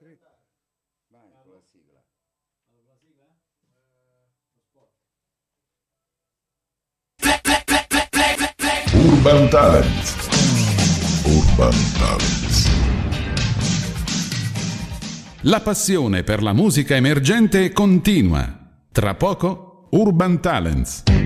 Vai con la sigla. Urban Talent. Urban Talent. La passione per la musica emergente continua. Tra poco, Urban Talents.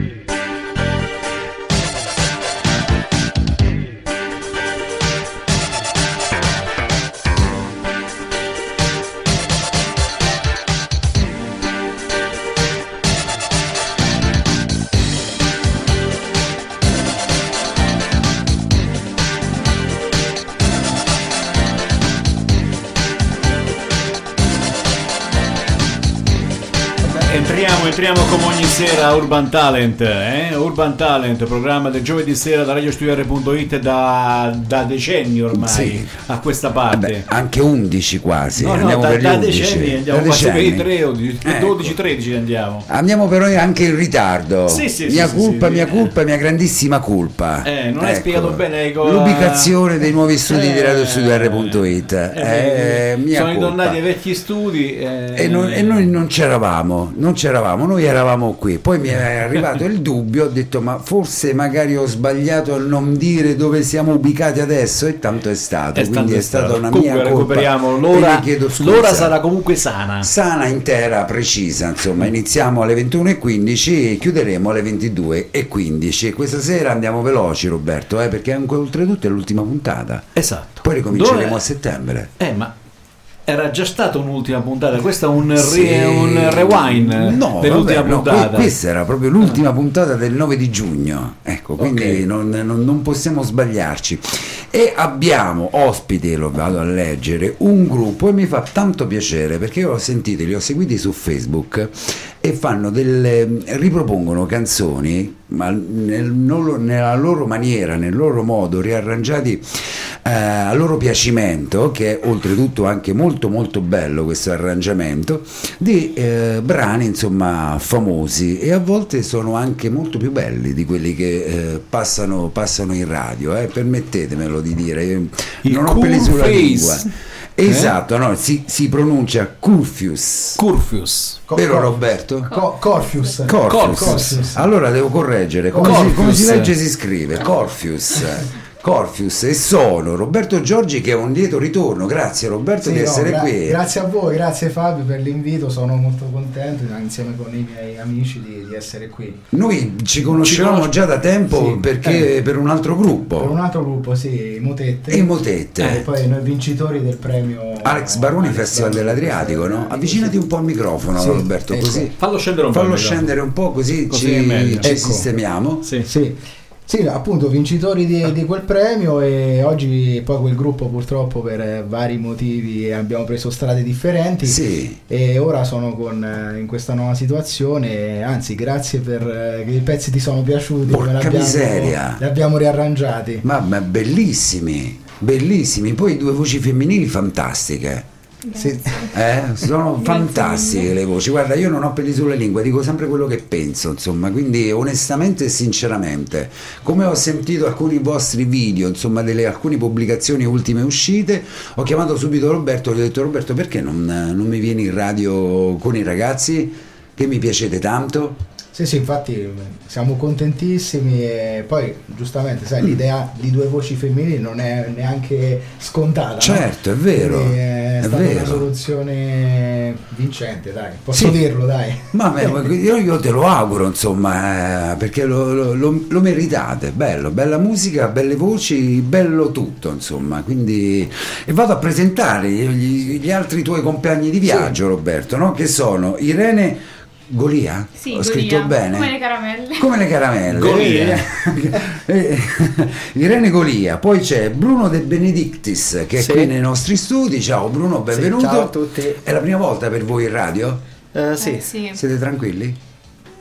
Entriamo, entriamo come ogni sera a Urban Talent, eh? Urban Talent, programma del giovedì sera da radiostudiare.it da, da decenni ormai Sì. a questa parte. Vabbè, anche 11 quasi. no, no, andiamo da, per da 11. decenni andiamo Da quasi per i decenni. 3 Ecco. 12-13 andiamo. Andiamo però anche in ritardo. Sì, sì, mia sì, colpa, mia sì. colpa, mia grandissima colpa. Eh, non hai spiegato bene co- L'ubicazione dei nuovi studi di Eh, radiostudio.it. eh, Eh, mia sono colpa. ritornati ai vecchi studi eh, E, non- e noi non c'eravamo, non c'eravamo, noi eravamo qui. Poi mi è arrivato il dubbio, ho detto ma forse magari ho sbagliato a non dire dove siamo ubicati adesso e tanto è stato, è quindi è stata una Comunque mia colpa. recuperiamo l'ora, l'ora sarà comunque sana. sana, intera, precisa, insomma, iniziamo alle 21.15 e chiuderemo alle 22.15. Questa sera andiamo veloci Roberto, eh, perché anche oltretutto è l'ultima puntata. Esatto. Poi ricominceremo Dove- a settembre. Eh, ma era già stata un'ultima puntata, questo è un, re- Sì. un rewind No, dell'ultima vabbè, no, puntata. que- questa era proprio l'ultima puntata del 9 di giugno, ecco, quindi Ok. non, non- non possiamo sbagliarci. E abbiamo ospiti, lo vado a leggere, un gruppo e mi fa tanto piacere perché io ho sentito, li ho seguiti su Facebook e fanno delle, ripropongono canzoni ma nel nella loro maniera, nel loro modo, riarrangiati eh, a loro piacimento, che è oltretutto anche molto molto bello questo arrangiamento, di eh, brani insomma famosi e a volte sono anche molto più belli di quelli che eh, passano, passano in radio, eh, permettetemelo di dire, io Il non ho cool peli sulla face. lingua. Esatto, no, si, si pronuncia Curfius. Curfius. Vero Roberto? Co- Corfius. Corfius. Corfius. Allora devo correggere. Come, si, come si legge e si scrive? Corfius. Corfius e sono Roberto Giorgi che è un lieto ritorno. Grazie Roberto Sì, di no, essere gra- qui. Grazie a voi, grazie Fabio per l'invito, sono molto contento insieme con i miei amici di, di essere qui. Noi ci conoscevamo conosci- già da tempo Sì. perché per un altro gruppo. Per un altro gruppo, sì, Motette. E Motette. E poi noi vincitori del premio Alex Baroni Alex Festival Baroni dell'Adriatico, no? Avvicinati un po' al microfono Sì, Roberto, ecco. così. Fallo scendere un po'. Fallo scendere un po' così, Così ci, ci Ecco. sistemiamo. Sì. Sì. Sì, appunto vincitori di, di quel premio e oggi poi quel gruppo purtroppo per eh, vari motivi abbiamo preso strade differenti Sì. e ora sono con, eh, in questa nuova situazione, anzi grazie per eh, che i pezzi ti sono piaciuti, Porca miseria. li abbiamo riarrangiati. Ma, ma bellissimi, bellissimi. Poi due voci femminili fantastiche. Sì. Eh, sono fantastiche le voci. Guarda, io non ho peli sulla lingua, dico sempre quello che penso, insomma, quindi onestamente e sinceramente, come ho sentito alcuni vostri video, insomma, delle alcune pubblicazioni ultime uscite, ho chiamato subito Roberto e gli ho detto Roberto, perché non, non mi vieni in radio con i ragazzi che mi piacete tanto? Sì, sì, infatti siamo contentissimi e poi giustamente, sai, l'idea di due voci femminili non è neanche scontata. no? Certo, è vero, Quindi è, è stata vero. una soluzione vincente, dai, posso Sì. dirlo, dai. Ma io, io te lo auguro, insomma, eh, perché lo, lo- lo- lo meritate. Bello, bella musica, belle voci, bello tutto, insomma. Quindi, e vado a presentare gli, gli altri tuoi compagni di viaggio, Roberto, no? che sono Irene Golia. Sì, Ho Golia, scritto bene. Come le caramelle. Come le caramelle. Golia. Eh, Irene Golia, poi c'è Bruno De Benedictis che è Sì. qui nei nostri studi. Ciao Bruno, benvenuto. ciao a tutti. È la prima volta per voi in radio? Eh, sì, Eh, sì. Siete tranquilli?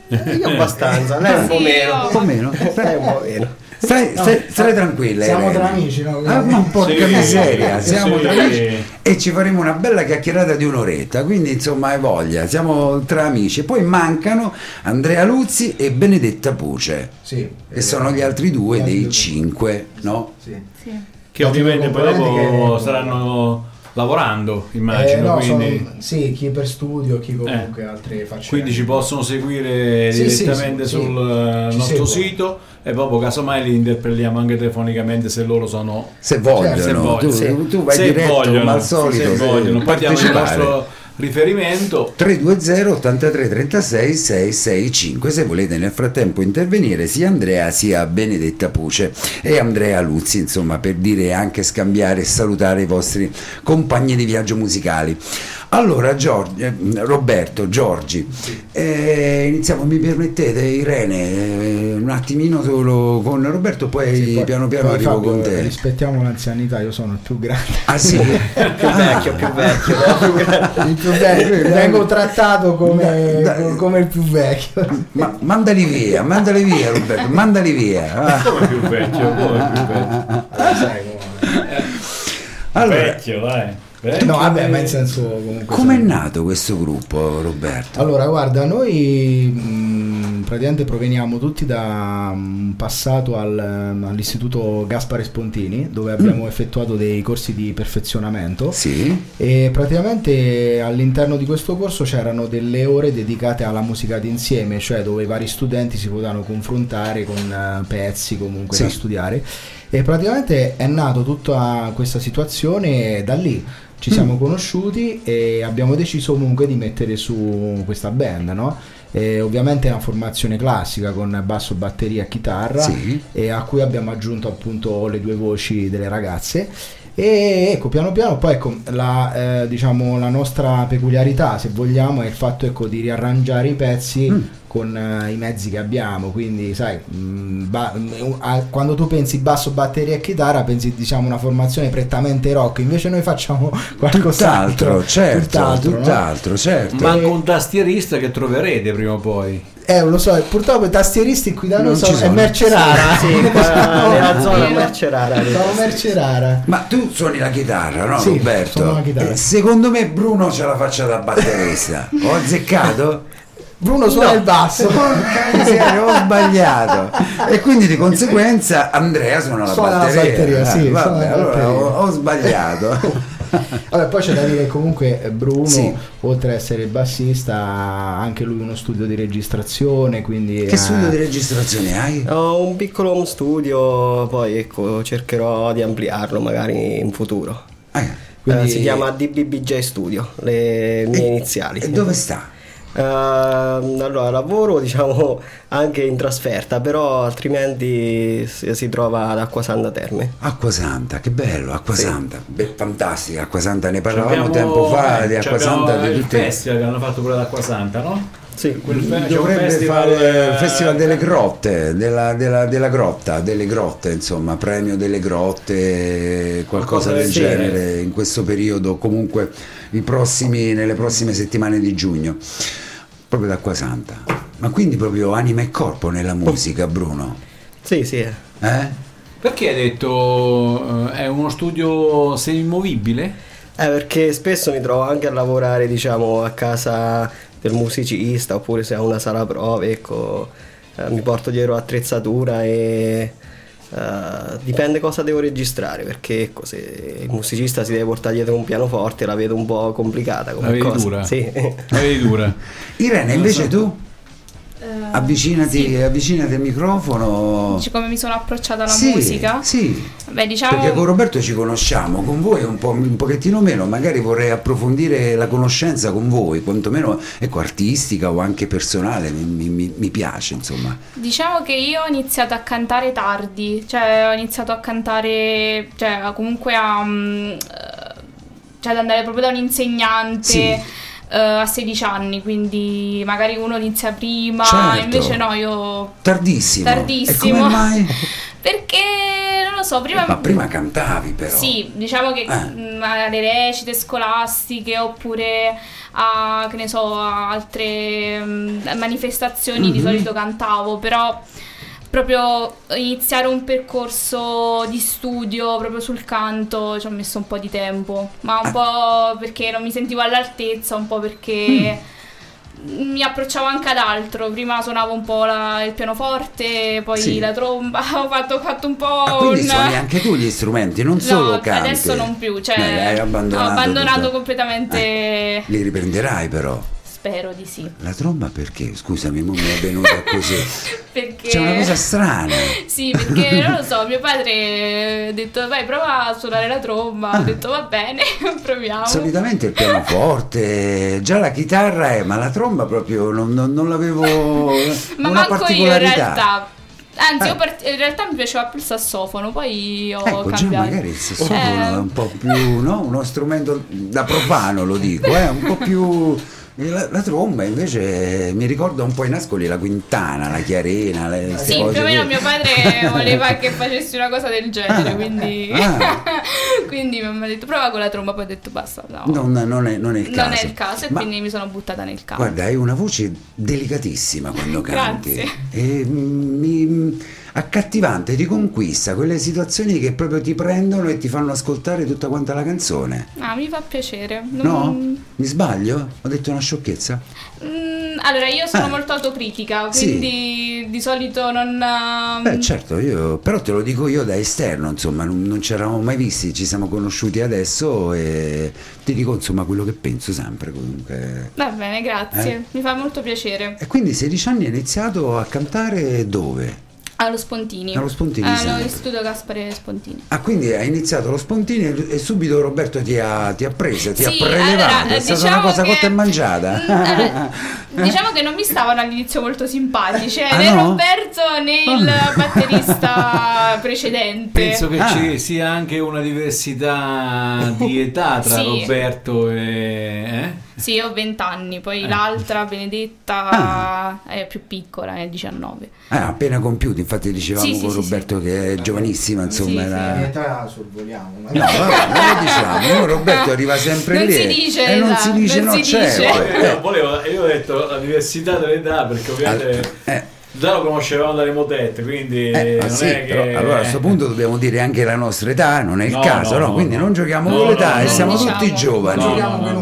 io abbastanza, lei un po' Sì, meno. Un po' meno? Lei un po' meno. Stai, stai, stai tranquilla. siamo Irene. tra amici, no? Ah, ma porca Sì, miseria, sì, siamo sì. tra amici e ci faremo una bella chiacchierata di un'oretta. Quindi, insomma, hai voglia, siamo tra amici. Poi mancano Andrea Luzzi e Benedetta Puce, Sì. che sono gli altri due Gli altri dei due. cinque, no? Sì. Sì. Che ovviamente poi dopo saranno lavorando, Eh, immagino. no, quindi, sono- sì, chi per studio, chi comunque altre faccende. quindi ci possono seguire Sì, direttamente sì, sul sì. eh, Ci nostro seguono. sito e proprio casomai li interpelliamo anche telefonicamente se loro sono Se vogliono, se vogliono. tu, tu- vai se diretto vogliono, come al solito. se vogliono. Poi diamo il nostro riferimento. 320 83 36 665 se volete nel frattempo intervenire sia Andrea sia Benedetta Puce e Andrea Luzzi insomma per dire anche scambiare e salutare i vostri compagni di viaggio musicali allora Giorgi- eh, Roberto Giorgi eh, iniziamo mi permettete Irene eh, un attimino solo con Roberto poi, Sì, poi- piano piano poi, arrivo Fabio, con te Rispettiamo l'anzianità, io sono il più grande. ah sì più vecchio, più vecchio. Più grande. Il più vecchio. Vengo trattato come, Dai. come il più vecchio. Ma, mandali via mandali via Roberto mandali via Ah. come più vecchio come più vecchio Sai come- allora vecchio dai Vecchio No, vabbè, ma in senso comunque. Com'è sai- nato questo gruppo, Roberto? Allora, guarda, noi mh, praticamente proveniamo tutti da un passato al- all'istituto Gaspare Spontini, dove abbiamo effettuato dei corsi di perfezionamento. Sì, E praticamente all'interno di questo corso c'erano delle ore dedicate alla musica d'insieme, cioè dove i vari studenti si potevano confrontare con eh, pezzi comunque Sì. da studiare. E praticamente è nato tutta questa situazione da lì. Ci siamo conosciuti e abbiamo deciso comunque di mettere su questa band, no? E ovviamente è una formazione classica con basso, batteria e chitarra sì. e a cui abbiamo aggiunto appunto le due voci delle ragazze e ecco piano piano poi ecco la, eh, diciamo, la nostra peculiarità se vogliamo è il fatto ecco, di riarrangiare i pezzi Mm. con eh, i mezzi che abbiamo quindi sai mh, ba- mh, a- quando tu pensi basso batteria e chitarra pensi diciamo una formazione prettamente rock invece noi facciamo qualcos'altro Tutt'altro, certo, tutt'altro, no? tutt'altro, certo. manca un tastierista che troverete prima o poi eh lo so purtroppo i tastieristi qui da noi Non ci sono, è sono. merce rara Sì, qua nella zona merce rara. sono merce rara Ma tu suoni la chitarra, no Sì, Roberto? suono la chitarra. Eh, secondo me Bruno ce la faccia da batterista. Ho azzeccato? Bruno suona il basso Porca ho sbagliato. E quindi di conseguenza Andrea suona la Suona la batteria. batteria, Eh, sì, vabbè, suona la allora batteria. ho, ho sbagliato. Vabbè, poi c'è da dire che comunque Bruno, Sì. oltre ad essere bassista, ha anche lui uno studio di registrazione, quindi... che ha- studio di registrazione hai? Ho un piccolo home studio, poi ecco, cercherò di ampliarlo magari in futuro. Eh, Quindi- Eh, si chiama DBBJ Studio, le mie e- iniziali. E dove sta? Ehm, allora, lavoro diciamo anche in trasferta, però altrimenti si, si trova ad Acquasanta Terme. Acqua Santa, che bello, Acqua Sì. Santa, Beh, fantastica Acqua Santa, ne parlavamo Abbiamo- tempo fa eh, di Acqua abbiamo Santa, di il tutte... festival che hanno fatto pure ad Acqua Santa no? Sì, Quel fe- Dovrebbe festival, fare il eh, festival delle grotte, della, della- della grotta, delle grotte, insomma, premio delle grotte, qualcosa Qualcosa del del genere in questo periodo, comunque i prossimi, nelle prossime settimane di giugno, proprio da Acqua Santa. Ma quindi proprio anima e corpo nella musica, Bruno? sì, sì. eh. Perché hai detto eh, è uno studio semimovibile? Eh, perché spesso mi trovo anche a lavorare, diciamo, a casa del musicista, oppure se ha una sala prove, ecco, eh, mi porto dietro attrezzatura e eh, dipende cosa devo registrare, perché ecco, se il musicista si deve portare dietro un pianoforte la vedo un po' complicata La come vedi cosa. dura? Sì. La vedi dura? Irene, invece tu? Eh, Avvicinati, sì. avvicinati al microfono. Dici come mi sono approcciata alla Sì, musica? Sì, Beh, diciamo... Perché con Roberto ci conosciamo, con voi un, po', un pochettino meno, magari vorrei approfondire la conoscenza con voi, quantomeno ecco, artistica o anche personale, mi, mi- mi piace insomma. Diciamo che io ho iniziato a cantare tardi, cioè ho iniziato a cantare, cioè comunque a... mm, eh, cioè ad andare proprio da un insegnante Sì. Eh, a 16 anni, quindi magari uno inizia prima, Certo. invece no, io... Tardissimo. Tardissimo. E come mai? Perché, non lo so, prima... Ma prima cantavi però. Sì, diciamo che Eh. mm, alle recite scolastiche oppure a, che ne so, altre mm, manifestazioni di Mhm. solito cantavo, però proprio iniziare un percorso di studio proprio sul canto ci ho messo un po' di tempo, ma Ah. un po' perché non mi sentivo all'altezza, un po' perché mi approcciavo anche ad altro. Prima suonavo un po' la- il pianoforte, poi Sì. la tromba. Ho fatto, ho fatto un po' Ah, quindi un. suoni anche tu gli strumenti, non solo no, canti. adesso non più. Cioè, Eh, hai abbandonato. ho abbandonato tutto. completamente. Eh, li riprenderai però. Spero di sì. La tromba perché? Scusami, mi è venuta così. Perché. C'è una cosa strana. Sì, perché non lo so, mio padre ha detto vai prova a suonare la tromba, Ah. ho detto va bene, proviamo. Solitamente il pianoforte, già la chitarra è, ma la tromba proprio non, non- non l'avevo Ma una manco io in realtà. Anzi, Eh. io part- in realtà mi piaceva più il sassofono, poi ho Ecco, già cambiato. magari il sassofono Eh, è un po' più, no? Uno strumento da profano, lo dico, è un po' più... La, la tromba invece mi ricorda un po' in Ascoli la quintana, la chiarena, le Sì, più o meno mio padre voleva che facessi una cosa del genere, Ah, quindi... ah. quindi mi ha detto prova con la tromba, poi ho detto basta, no. Non, non è, non è il caso. Non è il caso e Ma- quindi mi sono buttata nel campo. Guarda, hai una voce delicatissima quando canti. Grazie. E mm, mi- accattivante, ti conquista quelle situazioni che proprio ti prendono e ti fanno ascoltare tutta quanta la canzone. Ah, mi fa piacere. No? Non- Mi sbaglio? Ho detto una sciocchezza? Mm, allora, io sono Ah. molto autocritica, Sì. quindi di solito non... ehm, Beh, certo, io, però te lo dico io da esterno, insomma, non, non ci eravamo mai visti, ci siamo conosciuti adesso e ti dico insomma quello che penso sempre comunque. Va bene, grazie. Eh? Mi fa molto piacere. E quindi 16 anni hai iniziato a cantare dove? Allo Spontini. Allo Spontini Ah, sempre. All'istituto Gaspare Spontini. Ah, quindi hai iniziato lo spontini e, subito Roberto ti ha, ti ha presa, ti Sì, ha prelevato, allora, è stata diciamo una cosa che- cotta e mangiata. Allora, diciamo che non mi stavano all'inizio molto simpatici, eh, Ah, né no? Roberto né il batterista precedente. Penso che Ah. ci sia anche una diversità di età tra Sì. Roberto e... eh? Sì, ho 20 anni, poi Eh. l'altra, Benedetta, Ah. è più piccola, ne ha 19. Ah, appena compiuti, infatti dicevamo Sì, sì, con sì, Roberto che è giovanissima, insomma, Sì, era... In realtà sorvoliamo. ma- No, vabbè, non lo diciamo, no, Roberto arriva sempre Non lì si dice, e non esatto, si dice, non no, si certo. dice. Io, volevo, io ho detto la diversità dell'età perché ovviamente Eh. Già lo conoscevamo dalle motette, quindi Eh, non sì, è che... allora a questo punto dobbiamo dire anche la nostra età, non è il No, caso, no, no? quindi no. non giochiamo No, con l'età no, e no, siamo no. tutti Diciamo. giovani.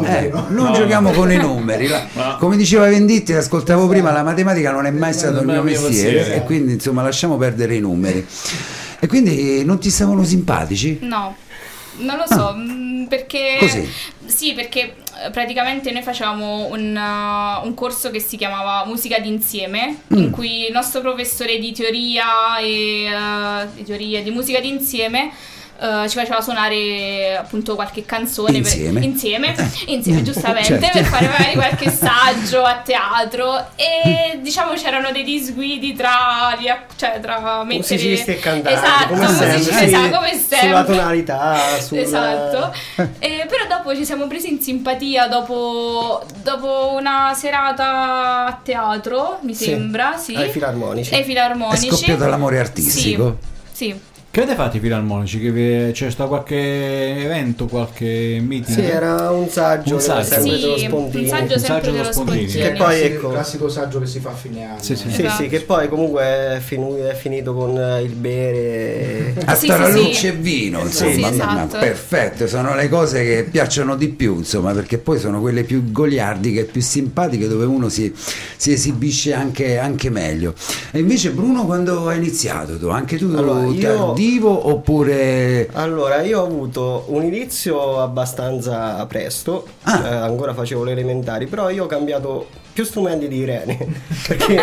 Eh, non No, giochiamo con i numeri. Come diceva Venditti, ascoltavo prima, la matematica non è mai stato il mio mestiere e quindi insomma lasciamo perdere i numeri. E quindi non ti stavano simpatici? No, non lo so, mm, perché... Ah. Così. Sì, perché praticamente noi facevamo un, uh, un corso che si chiamava Musica d'insieme, Mm. in cui il nostro professore di teoria e uh, di teoria di musica d'insieme uh, ci faceva suonare appunto qualche canzone per- Insieme. insieme, insieme giustamente Certo. per fare magari qualche saggio a teatro e diciamo c'erano dei disguidi tra, gli ac- cioè, tra mettere Musicisti e cantanti, esatto, come sempre, musicisti, sì, esatto, come sempre sulla tonalità, sulla... Esatto. Eh, però dopo ci siamo presi in simpatia dopo, dopo una serata a teatro, mi Sì, sembra, sì. ai filarmonici. Ai È filarmonici. scoppiato l'amore artistico? Sì. sì. Che avete fatto i filarmonici? Che vi- c'è stato qualche evento, qualche meeting? Sì, era un saggio, Un saggio. sempre dello Sì, Spontini. un saggio Un saggio dello dello Spontini. Spontini. Che poi, Sì, ecco- il classico saggio che si fa a fine anno. Sì, sì. Sì, Esatto. sì, che poi comunque è, finu- è finito con eh, il bere. A Sì, tarallucce sì, e vino, Sì, insomma, sì, ma- ma esatto. perfetto, sono le cose che piacciono di più, insomma, perché poi sono quelle più goliardiche, più simpatiche, dove uno si, si esibisce anche, anche meglio. E invece Bruno quando hai iniziato tu? Anche tu Allora, io- tardivo oppure... Allora, io ho avuto un inizio abbastanza presto, Ah. eh, ancora facevo le elementari, però io ho cambiato più strumenti di Irene. Perché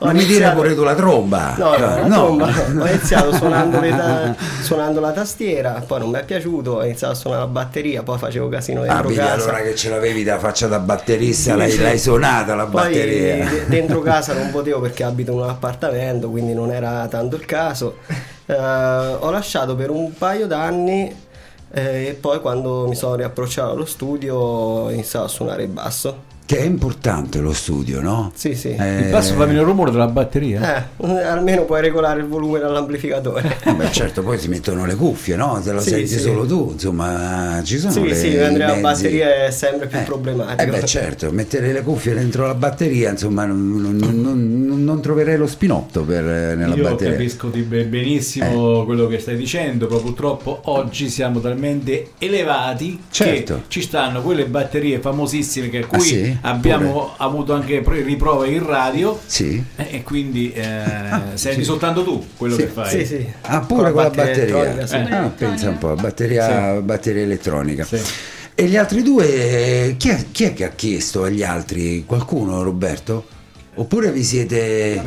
Non mi dire pure tu la tromba. No, no, Cioè, la tromba no. Ho iniziato suonando, ta- suonando la tastiera, poi non mi è piaciuto, ho iniziato a suonare la batteria, poi facevo casino Ah, dentro vedi, casa. allora che ce l'avevi da faccia da batterista, Sì, l'hai, sì. l'hai suonata la Poi batteria. de- dentro casa non potevo perché abito in un appartamento, quindi non era tanto il caso. Eh, ho lasciato per un paio d'anni eh, e poi quando mi sono riapprocciato allo studio ho iniziato a suonare il basso. Che è importante lo studio, no? Sì, sì. Eh, Il basso fa venire il rumore della batteria? Eh, almeno puoi regolare il volume dall'amplificatore. Eh beh, certo, poi si mettono le cuffie, no? Te lo Sì, senti sì. solo tu, insomma, ci sono Sì, le, sì, i andare a mezzi. batteria è sempre più Eh, problematico. Eh beh, certo, mettere le cuffie dentro la batteria, insomma, non, non- non- non- non troverei lo spinotto per, eh, nella Io batteria. capisco di be- benissimo quello che stai dicendo, però purtroppo oggi siamo talmente elevati Certo. che ci stanno quelle batterie famosissime che a cui Ah, sì? Abbiamo avuto anche riprove in radio Sì. eh, e quindi eh, senti soltanto tu quello che fai. Sì, sì. Ah, pure con la batteria. elettronica, sì. Ah, pensa un po', batteria, batteria elettronica. Sì. E gli altri due, eh, chi è, chi è che ha chiesto agli altri? Qualcuno, Roberto? Oppure vi siete...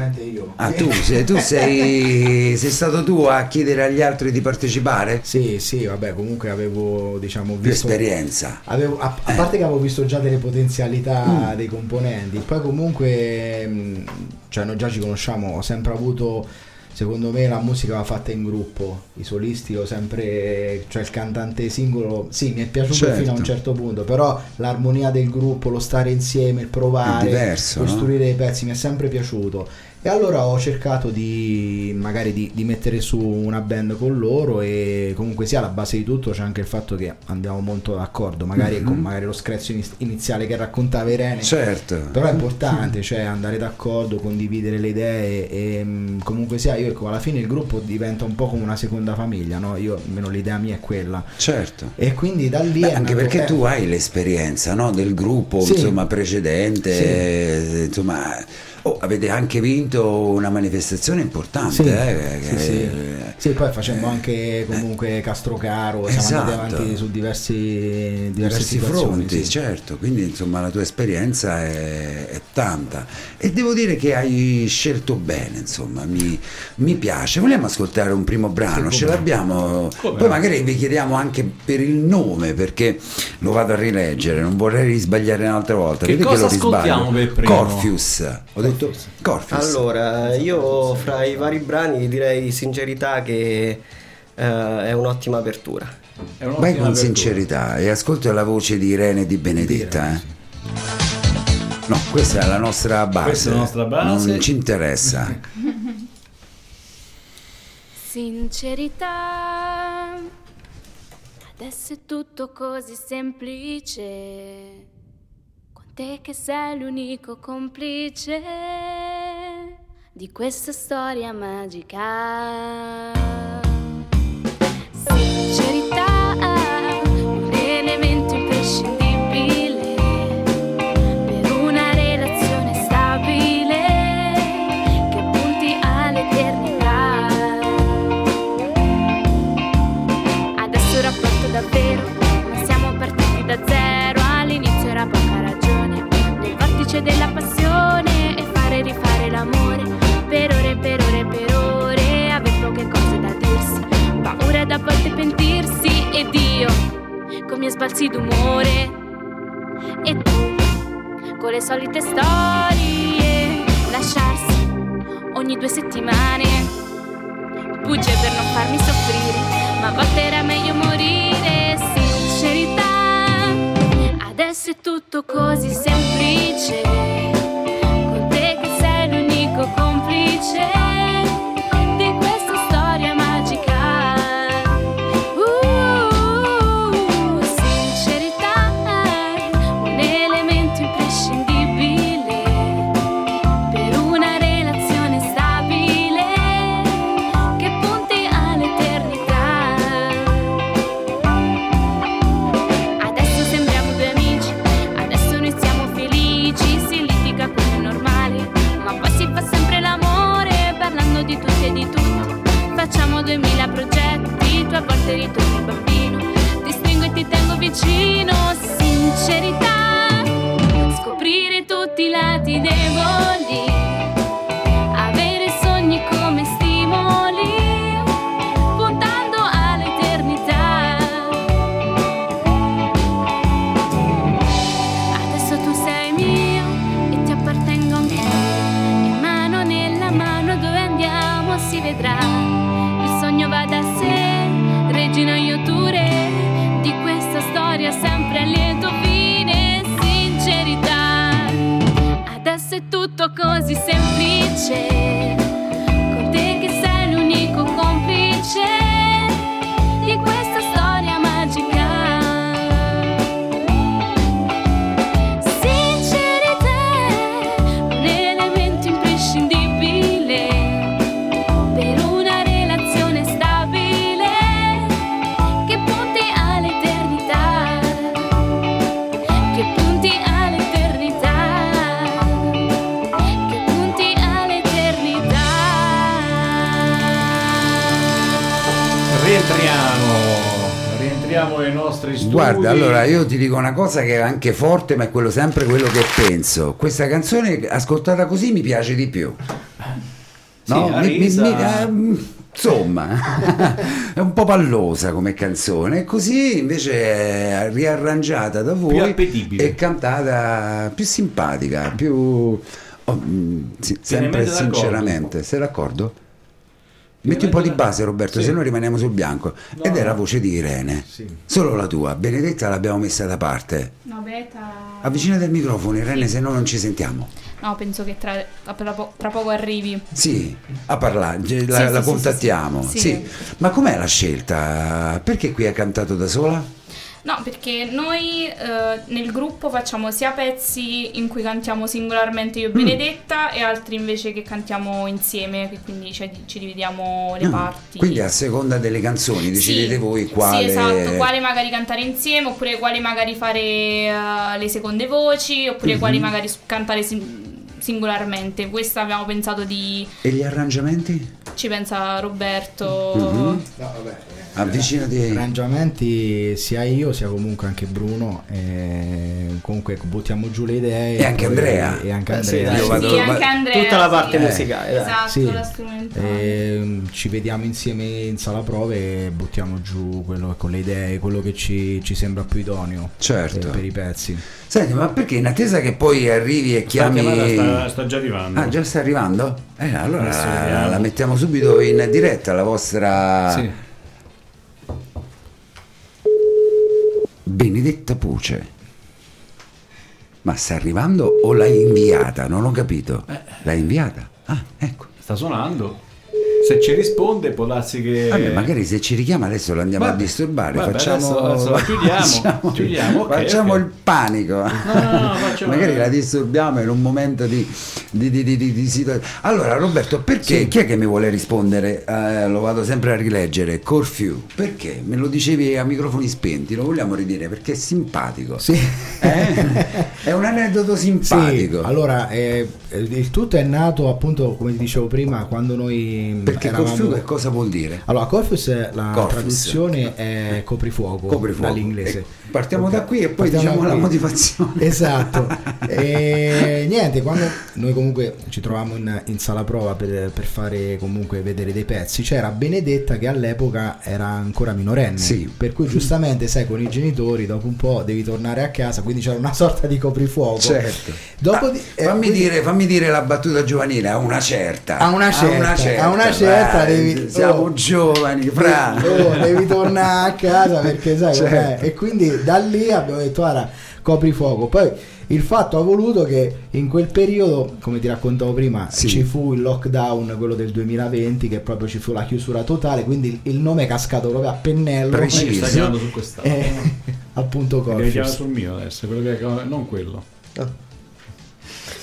Ah, tu, sei, tu sei, sei stato tu a chiedere agli altri di partecipare? Sì, sì, vabbè, comunque avevo, diciamo, Più visto... esperienza. Avevo- a, a parte che avevo visto già delle potenzialità dei componenti, poi comunque, mh, cioè noi già ci conosciamo, ho sempre avuto, secondo me la musica va fatta in gruppo, i solisti ho sempre, cioè il cantante singolo, sì mi è piaciuto Certo. fino a un certo punto, però l'armonia del gruppo, lo stare insieme, il provare, diverso, no? costruire i pezzi mi è sempre piaciuto. E allora ho cercato di magari di, di mettere su una band con loro e comunque sia alla base di tutto c'è anche il fatto che andiamo molto d'accordo, magari con magari lo screzio ini- iniziale che raccontava Irene. Certo. Però è importante, cioè andare d'accordo, condividere le idee e mh, comunque sia io ecco, alla fine il gruppo diventa un po' come una seconda famiglia, no? Io almeno l'idea mia è quella. Certo. E quindi da lì Beh, anche perché eh, tu hai l'esperienza no, del gruppo Sì. insomma, precedente, Sì. eh, insomma, oh, avete anche vinto una manifestazione importante. Sì, eh, sì, che- sì. Sì, poi facendo anche comunque Castrocaro, siamo andati Esatto. avanti su diversi, diverse diversi fronti, sì. certo, quindi insomma la tua esperienza è, è tanta e devo dire che hai scelto bene, insomma, mi, mi piace. Vogliamo ascoltare un primo brano, Sì, ce l'abbiamo, Come poi magari vi chiediamo anche per il nome perché lo vado a rileggere, non vorrei sbagliare un'altra volta. Che Vedi cosa lo risbaglio. ascoltiamo per primo? Corfius, ho detto Corfius. Allora, io fra i vari brani direi sincerità che eh, è un'ottima apertura. È un'ottima Vai con apertura. sincerità e ascolta la voce di Irene di Benedetta. eh. No, questa è la nostra base. Questa è la nostra base. Non ci interessa. Sincerità, adesso è tutto così semplice. Te che sei l'unico complice di questa storia magica. Sincerità, un elemento imprescindibile vortice della passione e fare rifare l'amore per ore, per ore, per ore. Aver poche cose da dirsi, paura da volte pentirsi ed io con i miei sbalzi d'umore. E tu con le solite storie, lasciarsi ogni due settimane. Bugie per non farmi soffrire, ma a volte era meglio morire. Sincerità, adesso tutto così semplice. Con te che sei l'unico complice semplice. Rientriamo nei nostri studi. Guarda, allora io ti dico una cosa che è anche forte, ma è quello sempre quello che penso. Questa canzone ascoltata così mi piace di più. No, la mi- mi- mi- ehm, insomma, è un po' pallosa come canzone, così invece è riarrangiata da voi e cantata più simpatica, più oh, mm, sì, sempre sinceramente. Sei d'accordo? Metti un po' di base Roberto, Sì. se no rimaniamo sul bianco. Ed è la no. voce di Irene. Sì. Solo la tua. Benedetta l'abbiamo messa da parte. No, Beta. Avvicinati al microfono, Irene, se no non ci sentiamo. No, penso che tra, tra po- tra poco arrivi. Sì, a parlare, la, Sì, la sì, sì, contattiamo. sì, Sì, sì. Ma com'è la scelta? Perché qui hai cantato da sola? No, perché noi eh, nel gruppo facciamo sia pezzi in cui cantiamo singolarmente io e Benedetta e altri invece che cantiamo insieme, che quindi ci, ci dividiamo le Ah, parti. Quindi a seconda delle canzoni decidete Sì, voi quale... Sì, esatto, quale magari cantare insieme, oppure quale magari fare eh, le seconde voci, oppure Mhm. quali magari cantare sin- singolarmente. Questa abbiamo pensato di... E gli arrangiamenti? ci pensa Roberto. Mhm. No, vabbè, eh, Avvicinati. arrangiamenti sia io sia comunque anche Bruno e comunque buttiamo giù le idee E anche Andrea. e anche sì, Andrea. Io Sì, vado- anche Andrea. Tutta la sì. parte Eh. musicale, dai. Esatto, Sì. la strumentale. E, ci vediamo insieme in sala prove e buttiamo giù quello con le idee, quello che ci, ci sembra più idoneo Certo. per, per i pezzi. Senti, ma perché in attesa che poi arrivi e chiami... sta, sta già arrivando. Ah, già sta arrivando? Eh, allora vediamo. la mettiamo subito in diretta, la vostra... Sì. Benedetta Puce. Ma sta arrivando o l'hai inviata? Non ho capito. Eh. L'hai inviata? Ah, ecco. Sta suonando. Se ci risponde può darsi che... Vabbè, magari se ci richiama adesso lo andiamo a Vabbè, disturbare. vabbè, facciamo adesso- adesso la chiudiamo, facciamo, chiudiamo, ok, facciamo ok. il panico. no, no, facciamo- magari la disturbiamo in un momento di, di, di, di, di- di situazione. Allora, Roberto, perché chi è che mi vuole rispondere? Eh, lo vado sempre a rileggere. Corfiu, perché? Me lo dicevi a microfoni spenti, lo vogliamo ridire perché è simpatico. Sì. Eh? È un aneddoto simpatico. Sì, allora eh, il tutto è nato appunto come ti dicevo prima quando noi perché eravamo... Corfiu che cosa vuol dire? Allora, Corfus, la Corfus. traduzione è coprifuoco, Coprifuoco. dall'inglese. E partiamo Ok. da qui e poi Partiamo diciamo la motivazione. Esatto. E niente, quando noi comunque ci trovavamo in, in sala prova per, per fare comunque vedere dei pezzi, c'era Benedetta che all'epoca era ancora minorenne. Sì. Per cui giustamente, sai, con i genitori dopo un po' devi tornare a casa, quindi c'era una sorta di coprifuoco. Certo. Dopo di- eh, fammi, quindi- dire, fammi dire la battuta giovanile, a una certa. A una certa, a una certa vai, devi- Siamo oh. giovani, fra. Oh, devi tornare a casa perché sai Certo. com'è. E quindi da lì abbiamo detto, guarda, coprifuoco. Poi il fatto ha voluto che in quel periodo, come ti raccontavo prima, Sì. ci fu il lockdown, quello del 2020, che proprio ci fu la chiusura totale, quindi il nome è cascato proprio a pennello. Preciso. Mi sta chiamando su questa. Eh, appunto chiama Corfus. sul mio adesso, quello che non quello.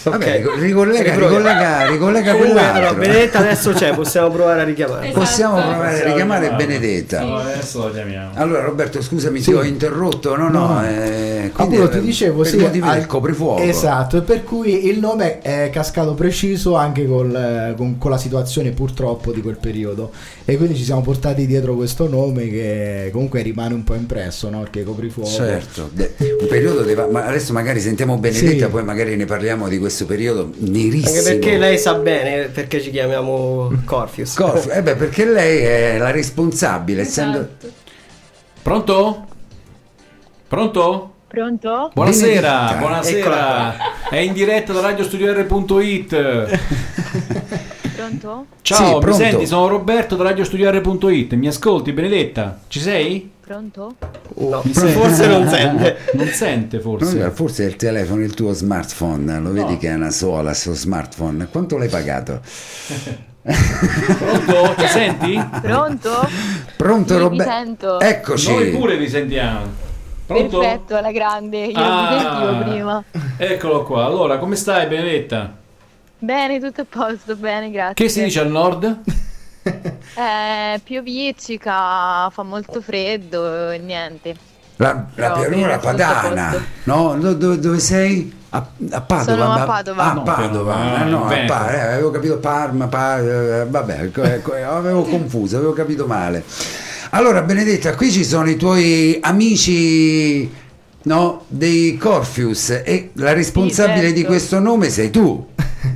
Vabbè, ricollega, ricollega, ricollega Comunque, allora. Benedetta adesso c'è, possiamo provare a richiamare. Esatto. Possiamo provare a richiamare. Benedetta. No, adesso lo chiamiamo. Allora Roberto, scusami, Sì. ti ho interrotto. No, no, No. eh, quindi, Appunto eh, ti dicevo per sì, motivi al- del coprifuoco. esatto e per cui il nome è cascato preciso anche col, eh, con, con la situazione purtroppo di quel periodo e quindi ci siamo portati dietro questo nome che comunque rimane un po' impresso no? perché coprifuoco Certo, de- un periodo deva- ma adesso magari sentiamo Benedetta, Sì. poi magari ne parliamo di questo periodo nerissimo. Anche perché lei sa bene perché ci chiamiamo Corfius. Corfu, eh beh, perché lei è la responsabile, essendo Esatto. Pronto? Pronto? Pronto? Buonasera, Benedetta. buonasera. È in diretta da radiostudiare.it. Pronto? Ciao, Sì, mi pronto. senti? Sono Roberto da radiostudiare.it. Mi ascolti, Benedetta? Ci sei? Pronto? No, Mi forse non sente. Non sente forse. Non- forse è il telefono, il tuo smartphone, lo vedi che è una sola sto smartphone. Quanto l'hai pagato? Pronto? Ci senti? Pronto? Pronto Roberto? sento. Eccoci. Noi pure vi sentiamo. Pronto? Perfetto, alla grande. Io Ah. vi sentivo prima. Eccolo qua. Allora, come stai Benedetta? Bene, tutto a posto, bene, grazie. Che si dice al nord? Eh, pioviccica, fa molto freddo e niente. La, la pianura a padana. No, Do- dove, dove sei? A, a Padova. Sono a Padova. Ah, No, Padova. Padova, Ah, no, a Veneto. Pa- eh, avevo capito Parma, Pa- eh, vabbè, ecco, ecco, avevo confuso, avevo capito male. Allora, Benedetta, qui ci sono i tuoi amici no, dei Corfius e la responsabile Sì, di certo. questo nome sei tu.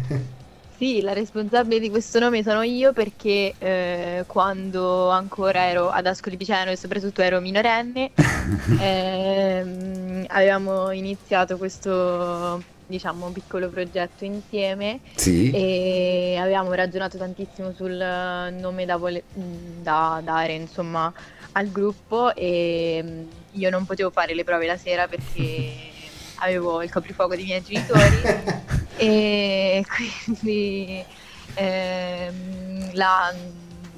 Sì, la responsabile di questo nome sono io perché eh, quando ancora ero ad Ascoli Piceno e soprattutto ero minorenne, ehm, avevamo iniziato questo, diciamo, piccolo progetto insieme Sì. e avevamo ragionato tantissimo sul nome da, vole- da dare, insomma, al gruppo e mm, io non potevo fare le prove la sera perché avevo il coprifuoco dei miei genitori e quindi ehm, la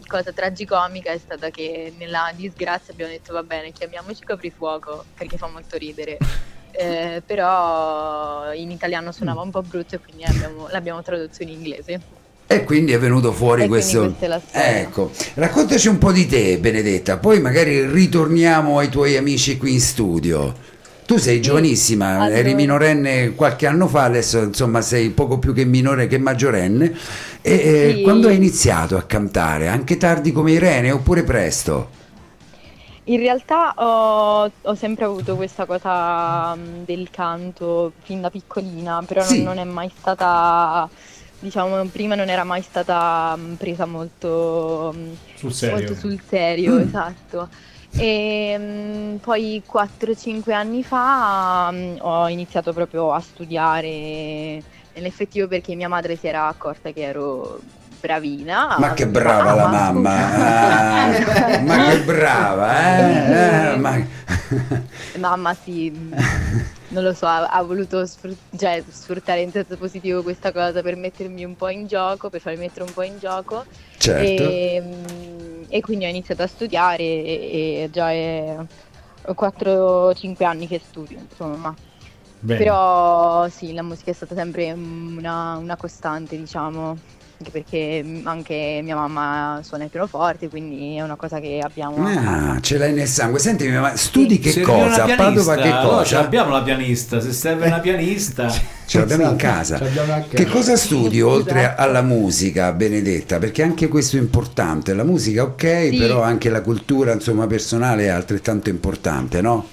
cosa tragicomica è stata che nella disgrazia abbiamo detto va bene, chiamiamoci coprifuoco perché fa molto ridere. Eh, però in italiano suonava un po' brutto e quindi abbiamo- l'abbiamo tradotto in inglese. E quindi è venuto fuori E questo. Ecco, raccontaci un po' di te, Benedetta, poi magari ritorniamo ai tuoi amici qui in studio. Tu sei giovanissima, allora- eri minorenne qualche anno fa, adesso insomma sei poco più che minore che maggiorenne. E eh, Sì. quando hai iniziato a cantare? Anche tardi come Irene oppure presto? In realtà ho, ho sempre avuto questa cosa mh, del canto fin da piccolina, però Sì. non, non è mai stata, diciamo, prima non era mai stata mh, presa molto, mh, Sul serio. molto sul serio, Mm. esatto. E mh, poi 4-5 anni fa mh, ho iniziato proprio a studiare nell'effettivo perché mia madre si era accorta che ero bravina. Ma che brava la mamma! Ah, ma che brava, eh? Eh, ma- Mamma sì, non lo so, ha, ha voluto sfrut- cioè, sfruttare in senso positivo questa cosa per mettermi un po' in gioco, per farmi mettere un po' in gioco. certo. E, mh, e quindi ho iniziato a studiare e, e già è 4-5 anni che studio, insomma. Bene. Però sì, la musica è stata sempre una, una costante, diciamo, anche perché mh, anche mia mamma suona il pianoforte, quindi è una cosa che abbiamo... Ah, ce l'hai nel sangue. Senti, ma studi che Serviva cosa? A Padova che pianista, allora ce cosa? l'abbiamo la pianista, se serve una pianista. Ce l'abbiamo in casa. l'abbiamo. Che cosa studi oltre alla musica, Benedetta? Perché anche questo è importante. La musica, ok, Sì. però anche la cultura, insomma, personale è altrettanto importante, no?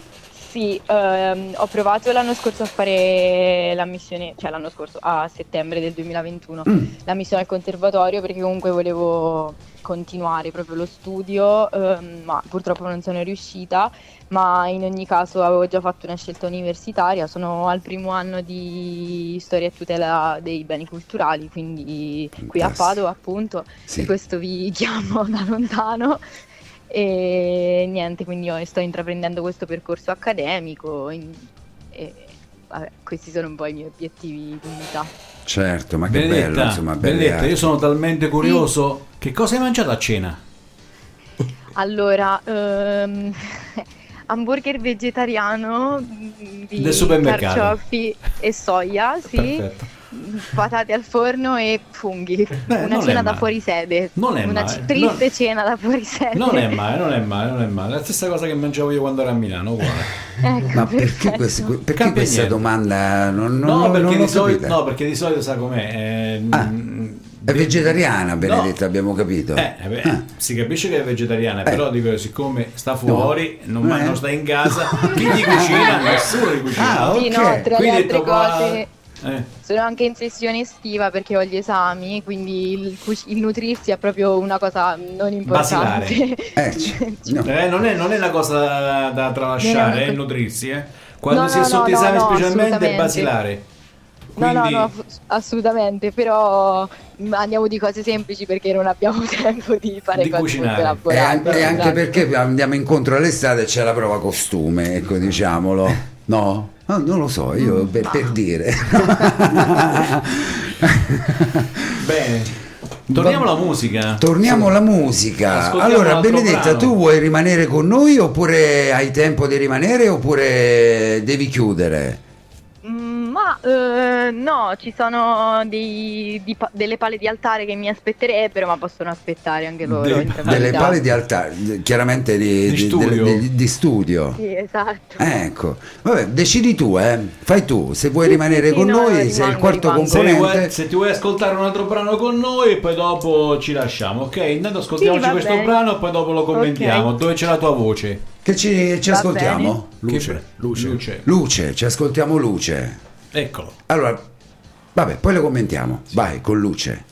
Sì, ehm, ho provato l'anno scorso a fare la missione, cioè l'anno scorso, a settembre del 2021, Mm. la missione al conservatorio perché comunque volevo continuare proprio lo studio, ehm, ma purtroppo non sono riuscita, ma in ogni caso avevo già fatto una scelta universitaria, sono al primo anno di storia e tutela dei beni culturali, quindi qui a. Padova appunto, Sì. questo vi chiamo da lontano. E niente, quindi io sto intraprendendo questo percorso accademico in- e vabbè, questi sono un po' i miei obiettivi di vita. Certo, ma che Benedetta, bello, insomma, Benedetta, io sono talmente curioso. Che cosa hai mangiato a cena? Allora, ehm, hamburger vegetariano mm, di Del supermercato. carciofi e soia, sì, Perfetto. Patate al forno e funghi. Beh, una non cena da fuori sede. Non è una male. triste Non- cena da fuori sede. Non è male, non è male, non è male. La stessa cosa che mangiavo io quando ero a Milano, uguale. Ecco, Ma perché, perfetto. quest- perché Cambia questa niente. domanda non, non, No, non perché solito, no, perché di solito sa com'è. eh, Ah, È vegetariana, Benedetta, No. abbiamo capito. Eh, eh, beh, Ah. si capisce che è vegetariana, Eh. però dico, siccome sta fuori, non, ma Eh. non sta in casa, chi gli cucina? Nessuno gli cucina. Ah, Sì, ok. no, tra le Quindi altre la- cose eh, sono anche in sessione estiva perché ho gli esami, quindi il, cuc- il nutrirsi è proprio una cosa non importante. Eh, c- no. eh, non, è, non è una cosa da, da tralasciare, Non è eh, nutrirsi, eh. Quando No, si è no, sotto no, esame no, specialmente è basilare. No, no, Quindi- no, f- assolutamente, però mm, andiamo di cose semplici perché non abbiamo tempo di fare Di cose cucinare. molto E, elaborate. e anche esatto. perché andiamo incontro all'estate e c'è la prova costume, ecco, diciamolo. No? No, non lo so, io per, per dire. Bene. Torniamo alla musica. Torniamo alla musica. Ascoltiamo Allora, Benedetta, brano. tu vuoi rimanere con noi oppure hai tempo di rimanere oppure devi chiudere? Ma eh, no, ci sono dei- di delle pale di altare che mi aspetterebbero, ma possono aspettare anche loro. In Delle pale di altare, chiaramente di, Di di- studio. di- di studio. Sì, esatto. Ecco, vabbè, decidi tu, eh. Fai tu, se vuoi Sì, rimanere sì, con no, noi, sei il quarto rimango. Se, componente. vuoi- se ti vuoi ascoltare un altro brano con noi, poi dopo ci lasciamo, ok? Intanto ascoltiamoci questo bene. brano e poi dopo lo commentiamo. Ok. Dove c'è la tua voce? Che ci, ci ascoltiamo? Luce. Luce. Luce. Luce, ci ascoltiamo Luce. Eccolo. Allora, vabbè, poi lo commentiamo. Vai, con Luce.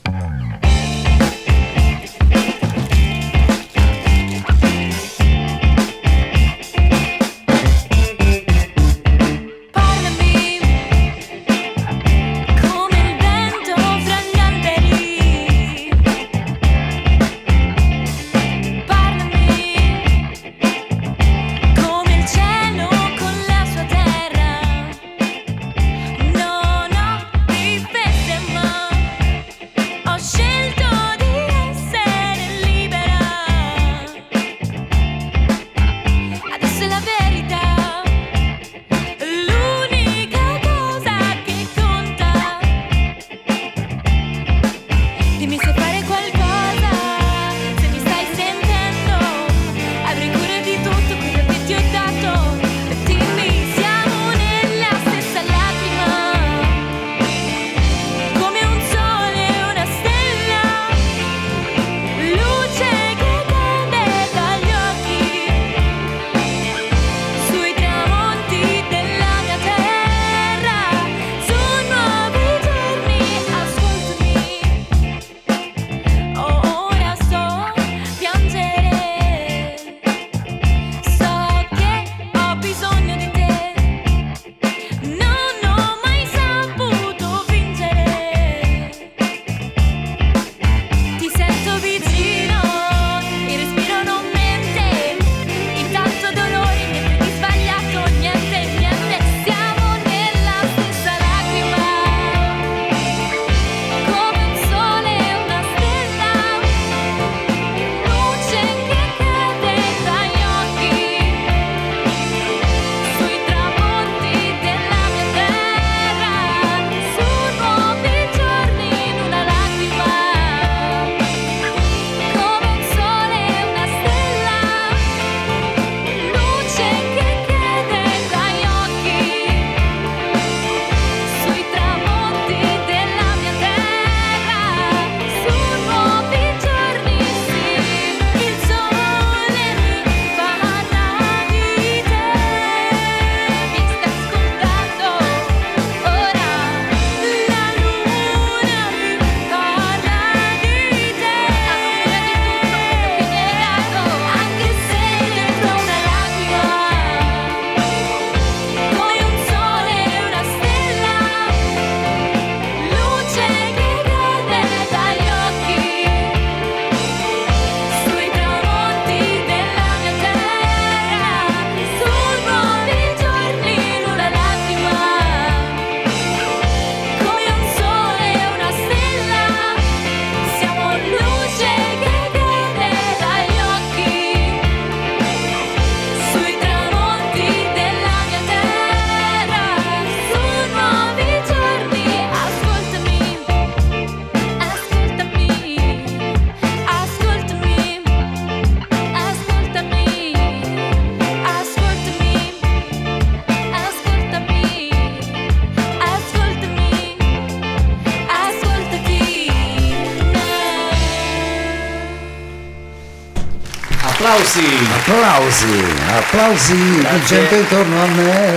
Applausi. Applausi, applausi, Grazie. gente intorno a me.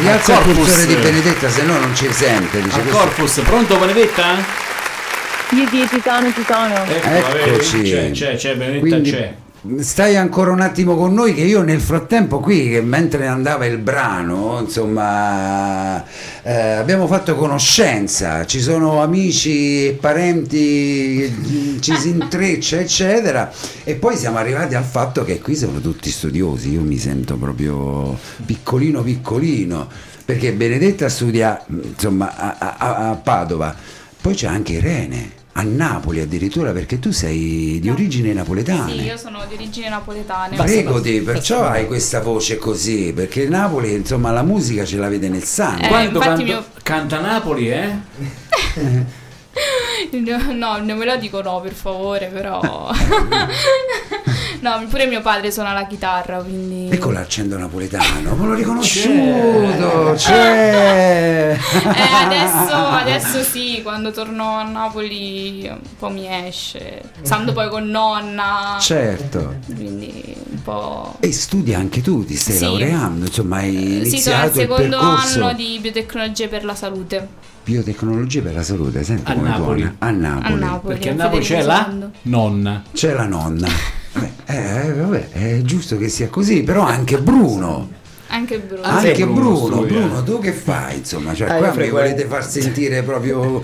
Rialza Al il corpus. cursore di Benedetta, se no non ci sente. Dice corpus, pronto Benedetta? Sì, sì, ci sono, ci sono. Ecco, Eccoci. C'è, c'è, c'è, Benedetta Quindi c'è. Stai ancora un attimo con noi che io nel frattempo qui, che mentre andava il brano, insomma, eh, abbiamo fatto conoscenza, ci sono amici e parenti, ci si intreccia, eccetera, e poi siamo arrivati al fatto che qui sono tutti studiosi, io mi sento proprio piccolino piccolino, perché Benedetta studia insomma a, a- a Padova, poi c'è anche Irene. A Napoli addirittura perché tu sei di origini napoletane. Sì, io sono di origini napoletane. Pregoti, perciò hai questa voce così, perché Napoli, insomma, la musica ce l'avete nel sangue. Eh, Quando infatti canto- mio, Canta Napoli, eh? No, non me lo dico no, per favore, però... no, pure mio padre suona la chitarra, quindi... E con l'accento napoletano, me l'ho riconosciuto, c'è! Eh, adesso, adesso sì, quando torno a Napoli un po' mi esce. Stando poi con nonna. Certo. Quindi un po'... E studi anche tu, ti stai Sì. laureando, insomma hai Sì, sono al iniziato il secondo percorso anno di biotecnologie per la salute. biotecnologie per la salute, senti A come Napoli. buona. A Napoli. A Napoli. Perché a Napoli c'è la nonna. C'è la nonna. Beh, eh, vabbè, è giusto che sia così, però anche Bruno. Anche Bruno. Anche Bruno Bruno. Bruno, tu che fai? Insomma, cioè, Ah, qua mi volete far sentire proprio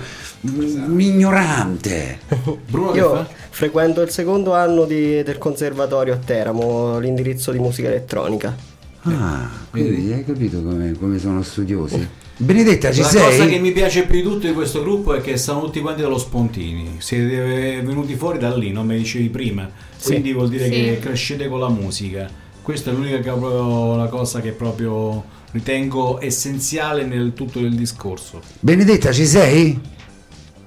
mm, ignorante. Bruno che Io fa? frequento il secondo anno di- del conservatorio a Teramo, l'indirizzo di musica elettronica. Ah, quindi hai capito come, come sono studiosi? Benedetta, ci La sei? cosa che mi piace più di tutto di questo gruppo è che sono tutti quanti dallo Spontini. Siete venuti fuori da lì, non mi dicevi prima. Quindi vuol dire Sì. che crescete con la musica. Questa è l'unica che la cosa che proprio ritengo essenziale nel tutto il discorso. Benedetta, ci sei?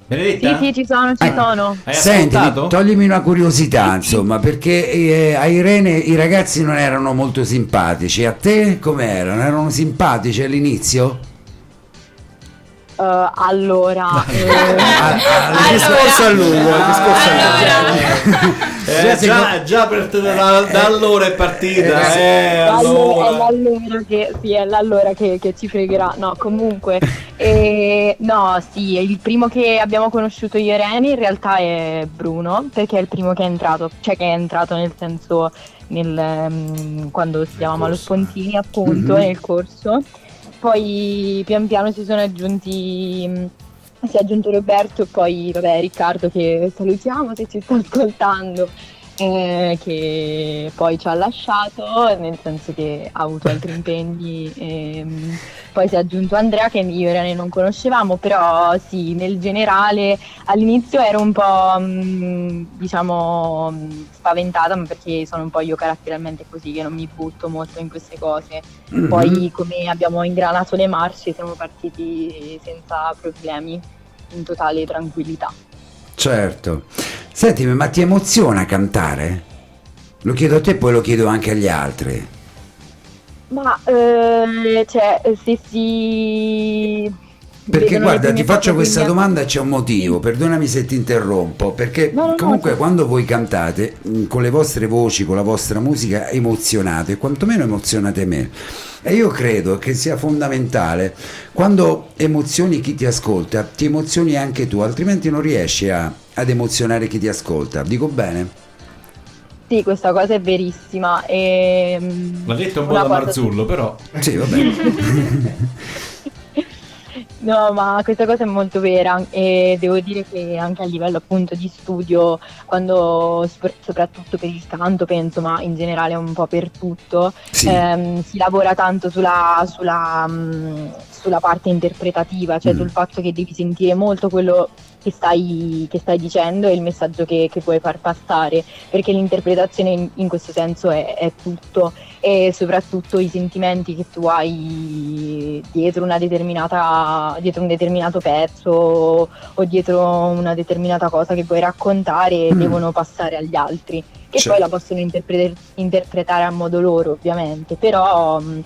Benedetta? Sì, sì, ci sono, ci Eh. sono. Hai Senti, ascoltato? toglimi una curiosità, insomma, perché eh, a Irene i ragazzi non erano molto simpatici. A te com'erano? Erano simpatici all'inizio? Eh, allora, eh, Il discorso a lungo, il discorso a lungo. Eh, già, già per te da, da allora è partita. Eh, Eh, allora, è allora. l'allora che, sì, è l'allora che, che ci fregherà. No, comunque, eh, no, sì, il primo che abbiamo conosciuto io e Reni in realtà è Bruno, perché è il primo che è entrato, cioè che è entrato nel senso nel, ehm, quando studiavamo allo. Spontini, appunto, Mhm. nel corso. Poi pian piano si sono aggiunti. mh, Si è aggiunto Roberto e poi vabbè Riccardo che salutiamo se ci sta ascoltando eh, che poi ci ha lasciato, nel senso che ha avuto altri impegni. ehm, poi si è aggiunto Andrea che io e Irene non conoscevamo, però sì, nel generale all'inizio ero un po' mh, diciamo mh, spaventata, ma perché sono un po' io caratterialmente così, che non mi butto molto in queste cose. Mhm. Poi come abbiamo ingranato le marce siamo partiti senza problemi, in totale tranquillità. Certo. Sentimi, ma ti emoziona cantare? Lo chiedo a te, poi lo chiedo anche agli altri. Ma eh, cioè, se si. Perché guarda, ti faccio questa quindi- domanda e c'è un motivo, perdonami se ti interrompo, perché No, no, no, comunque sì. quando voi cantate mh, con le vostre voci, con la vostra musica emozionate, quantomeno emozionate me. E io credo che sia fondamentale, quando emozioni chi ti ascolta, ti emozioni anche tu, altrimenti non riesci a- ad emozionare chi ti ascolta. Dico bene? Sì, questa cosa è verissima. E, mm, L'ha detto un po' da cosa- Marzullo, però. Sì, va bene. No, ma questa cosa è molto vera e devo dire che anche a livello appunto di studio, quando soprattutto per il canto penso, ma in generale un po' per tutto, Sì. ehm, si lavora tanto sulla, sulla, mm, sulla parte interpretativa, cioè Mm. sul fatto che devi sentire molto quello che stai, che stai dicendo e il messaggio che, che puoi far passare, perché l'interpretazione in, in questo senso è, è tutto e soprattutto i sentimenti che tu hai dietro una determinata dietro un determinato pezzo o dietro una determinata cosa che vuoi raccontare Mm. devono passare agli altri che Certo. poi la possono interpre- interpretare a modo loro ovviamente però mh,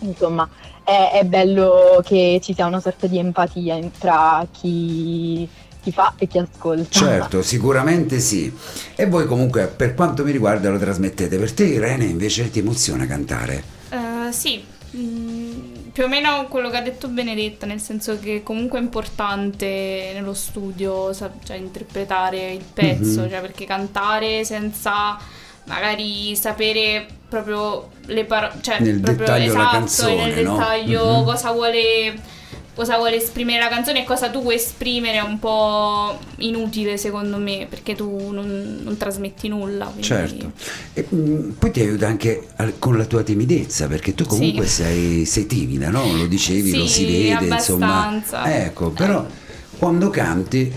insomma è, è bello che ci sia una sorta di empatia tra chi, chi fa e chi ascolta Certo, sicuramente sì. E voi comunque, per quanto mi riguarda, lo trasmettete. Per te, Irene, invece ti emoziona cantare? Eh, sì, mm, più o meno quello che ha detto Benedetta, nel senso che comunque è importante nello studio sa- cioè, interpretare il pezzo, Mhm. cioè perché cantare senza magari sapere proprio le parole, cioè Nel proprio dettaglio la esatto, canzone, nel no? dettaglio Mhm. cosa vuole cosa vuole esprimere la canzone e cosa tu vuoi esprimere è un po' inutile secondo me perché tu non, non trasmetti nulla. quindi- Certo. E, mm, poi ti aiuta anche al- con la tua timidezza, perché tu comunque Sì. sei, sei timida, no? Lo dicevi, lo si Sì, vede, insomma. abbastanza. Ecco, però quando canti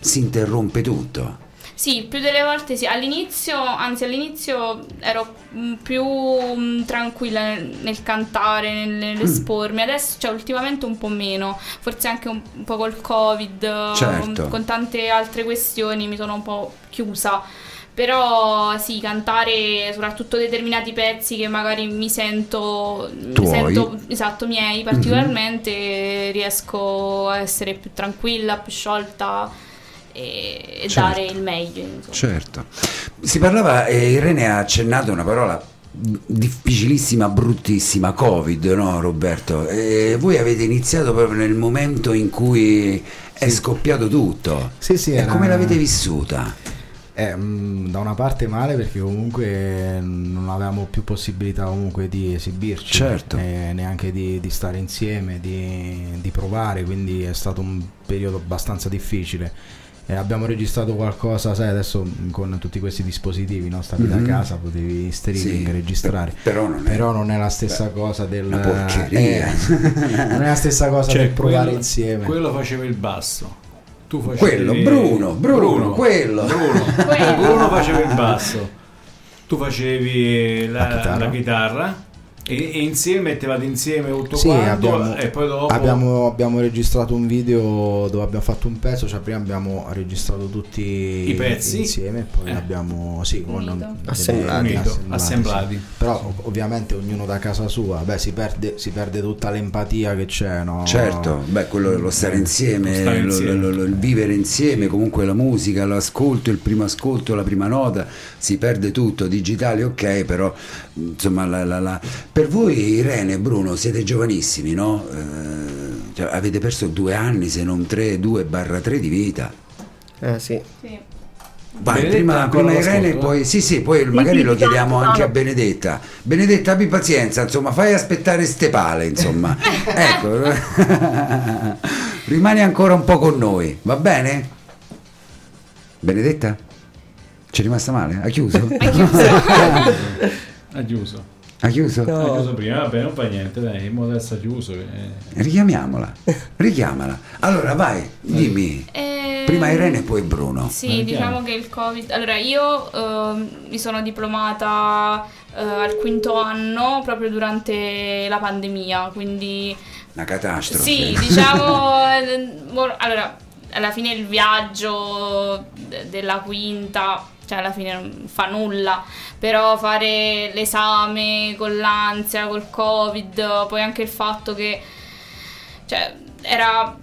si interrompe tutto. Sì, più delle volte sì. All'inizio, anzi all'inizio ero mm, più mm, tranquilla nel, nel cantare, nel- Mm. nell'espormi. Adesso, cioè, ultimamente un po' meno. Forse anche un, un po' col Covid, Certo. con tante altre questioni mi sono un po' chiusa. Però sì, cantare soprattutto determinati pezzi che magari mi sento, Tuoi. sento esatto, miei particolarmente, riesco a essere più tranquilla, più sciolta e, e Certo. dare il meglio. Insomma. Certo. Si parlava, eh, Irene ha accennato una parola difficilissima, bruttissima, Covid, no Roberto? E voi avete iniziato proprio nel momento in cui è scoppiato tutto. Sì, sì, E era- come l'avete vissuta? Eh, mm, da una parte male perché comunque non avevamo più possibilità comunque di esibirci, Certo. eh, neanche di, di stare insieme, di, di provare, quindi è stato un periodo abbastanza difficile. Eh, abbiamo registrato qualcosa, sai, adesso con tutti questi dispositivi, no? stavi da Mhm. casa, potevi streaming Sì, registrare. per- però non è- Però non è la stessa cosa del... Una porcheria. eh, non è la stessa cosa Cioè, del provare quello- insieme. Quello faceva il basso. Tu facevi... Quello, Bruno, Bruno, quello. Bruno. Quello. Bruno faceva il basso. Tu facevi la, La chitarra. la chitarra e, e insieme mettevate insieme tutto Sì, quanto abbiamo, e poi dopo abbiamo, abbiamo registrato un video dove abbiamo fatto un pezzo, cioè prima abbiamo registrato tutti I pezzi? insieme, poi Eh. abbiamo sì, con Assemblati. Unito, assemblati. sì. Però ov- ovviamente ognuno da casa sua, beh si perde, si perde tutta l'empatia che c'è, no? Certo, beh, quello lo stare Eh, insieme, lo stare lo- insieme. lo- lo- il vivere insieme, comunque la musica, l'ascolto, il primo ascolto, la prima nota, si perde tutto, digitale ok, però insomma la- la- la- per voi Irene e Bruno siete giovanissimi, no? Eh, cioè, avete perso due anni, se non tre, due barra tre di vita. Eh sì. Sì. Vai, Benedetta prima, prima Irene, all'ascolto, poi sì, sì, poi magari lo chiediamo anche a. Benedetta. Benedetta, abbi pazienza, insomma, fai aspettare ste pale, insomma. ecco, rimani ancora un po' con noi, va bene? Benedetta? C'è rimasta male? Ha chiuso? ha chiuso. Ha chiuso? No. Ha chiuso prima, vabbè, non fa niente, dai, mo adesso ha chiuso. eh. Richiamiamola, richiamala. Allora, vai, dimmi. Eh, Prima Irene e poi Bruno. Sì, diciamo che il Covid. Allora, io ehm, mi sono diplomata eh, al quinto anno proprio durante la pandemia, quindi Una catastrofe. sì, diciamo. eh, allora, alla fine il viaggio de- della quinta, cioè alla fine non fa nulla, però fare l'esame con l'ansia, col Covid, poi anche il fatto che cioè era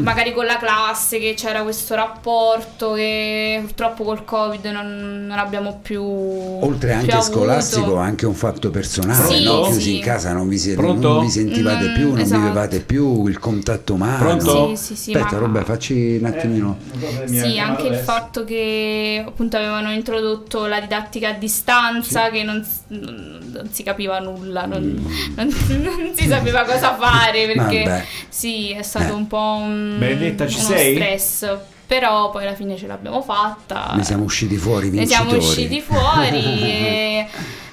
magari con la classe che c'era questo rapporto che purtroppo col covid non, non abbiamo più Oltre più anche avuto. scolastico, anche un fatto personale, Sì, no? sì. chiusi in casa, non vi, siete, non vi sentivate Mm, più, non esatto. vivevate più il contatto umano. Pronto? sì sì sì Aspetta, ma- Robè, facci un attimino. Eh, Sì, anche il adesso. fatto che appunto avevano introdotto la didattica a distanza, che non, non- non si capiva nulla, non, non- non si sapeva cosa fare perché Mm. Vabbè. sì, è stato Eh. un po' un, Benedetta, ci uno sei? stress. Però poi alla fine ce l'abbiamo fatta. Ne siamo usciti fuori Ne vincitori. siamo usciti fuori e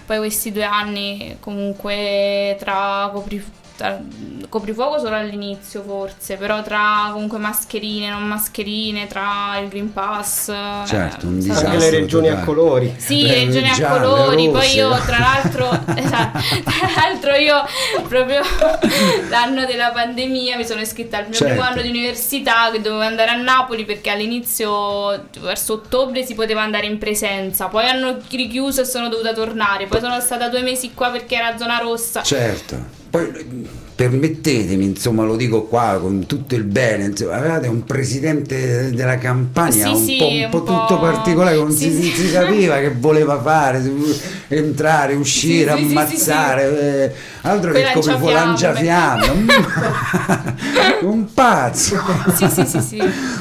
poi questi due anni comunque tra copri- tra- coprifuoco solo all'inizio forse, però tra comunque mascherine, non mascherine, tra il Green Pass. Certo, un eh, disastro. Anche le regioni a totale. colori. sì, Eh, regioni a gialle, colori, poi rosse. io tra l'altro, esatto, tra l'altro io proprio l'anno della pandemia mi sono iscritta al mio Certo. primo anno di università che dovevo andare a Napoli perché all'inizio verso ottobre si poteva andare in presenza, poi hanno richiuso e sono dovuta tornare, poi sono stata due mesi qua perché era zona rossa. Certo. Poi permettetemi, insomma, lo dico qua con tutto il bene, insomma, avevate un presidente della campagna Sì, un, sì, po', un un po' po'- tutto particolare, non sì, si, si capiva che voleva fare, entrare, uscire, ammazzare, eh, altro Poi che come fu lanciafiamme. un pazzo.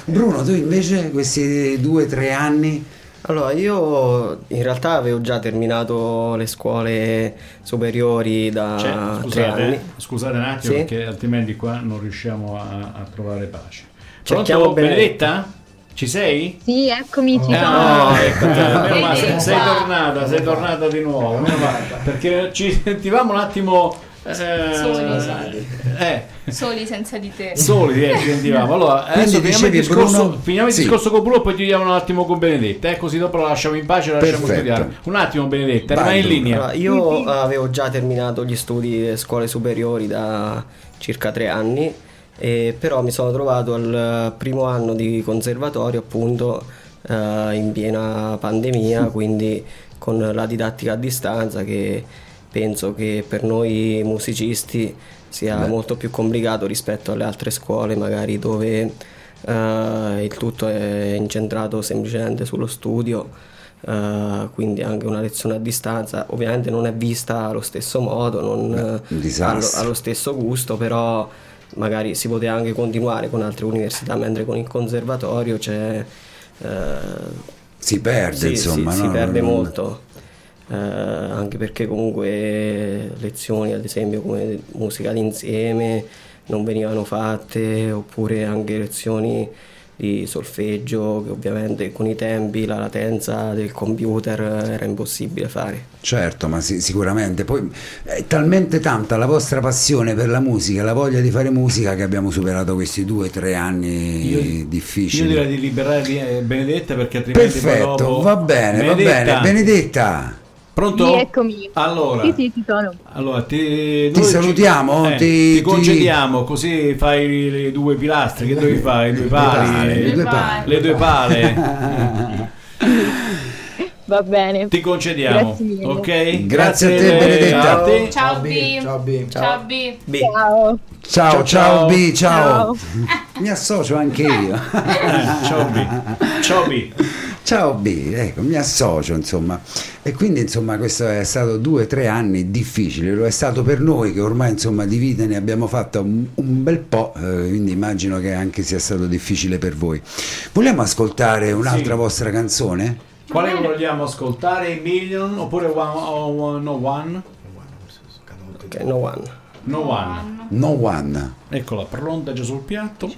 Bruno, tu invece questi due o tre anni... Allora, io in realtà avevo già terminato le scuole superiori da Cioè, tre anni. scusate, scusate un attimo Sì. perché altrimenti qua non riusciamo a, a trovare pace. Pronto, bene- Benedetta? Ci sei? Sì, eccomi, ci Eh, sono. no, ecco, sei, Benedetta. sei tornata, sei tornata di nuovo, perché ci sentivamo un attimo Soli. Eh, Soli senza di te. soli eh, ci sentivamo. Allora, adesso finiamo il, discorso, Bruno? finiamo il Sì. discorso con Bruno e poi chiudiamo un attimo con Benedetta. Eh, così dopo la lasciamo in pace e la lasciamo Perfetto. studiare. Un attimo, Benedetta, rimani in linea. Allora, io avevo già terminato gli studi delle scuole superiori da circa tre anni, e però mi sono trovato al primo anno di conservatorio appunto eh, in piena pandemia, quindi con la didattica a distanza che penso che per noi musicisti sia molto più complicato rispetto alle altre scuole magari dove eh, il tutto è incentrato semplicemente sullo studio eh, quindi anche una lezione a distanza ovviamente non è vista allo stesso modo, non Beh, eh, allo, allo stesso gusto, però magari si poteva anche continuare con altre università, mentre con il conservatorio c'è... eh, Si perde, sì, insomma, sì, no? si perde molto. Eh, anche perché comunque lezioni ad esempio come musica d'insieme non venivano fatte oppure anche lezioni di solfeggio che ovviamente con i tempi la latenza del computer era impossibile fare Certo, ma sì- sicuramente. Poi è talmente tanta la vostra passione per la musica, la voglia di fare musica che abbiamo superato questi due o tre anni Io- difficili. Io direi di liberare Benedetta perché altrimenti poi Perfetto, dopo- va bene, va bene. Benedetta, Pronto? Sì, eccomi. Allora, Sì, sì, ci sono. allora ti, Ti noi ci- salutiamo? eh, Ti- ti, ti- congediamo così fai le due pilastri. Che devi fare? I due pali, le due pale. le due pale. Va bene. Ti concediamo, Grazie mille. ok? Grazie a te, Benedetta. a te. Ciao B, ciao B. Ciao B. B. Ciao. ciao, ciao, Ciao, ciao. B, ciao. Ciao. Mi associo anche io. Ciao B. Ciao B. Ciao B, ecco, mi associo insomma. E quindi insomma questo è stato due o tre anni difficili, lo è stato per noi che ormai insomma di vite ne abbiamo fatto un, un bel po', eh, quindi immagino che anche sia stato difficile per voi. Vogliamo ascoltare un'altra Sì. vostra canzone? Quale vogliamo ascoltare? Million oppure one, oh, No One? ok no one No One. No One. Eccola, pronta già sul piatto.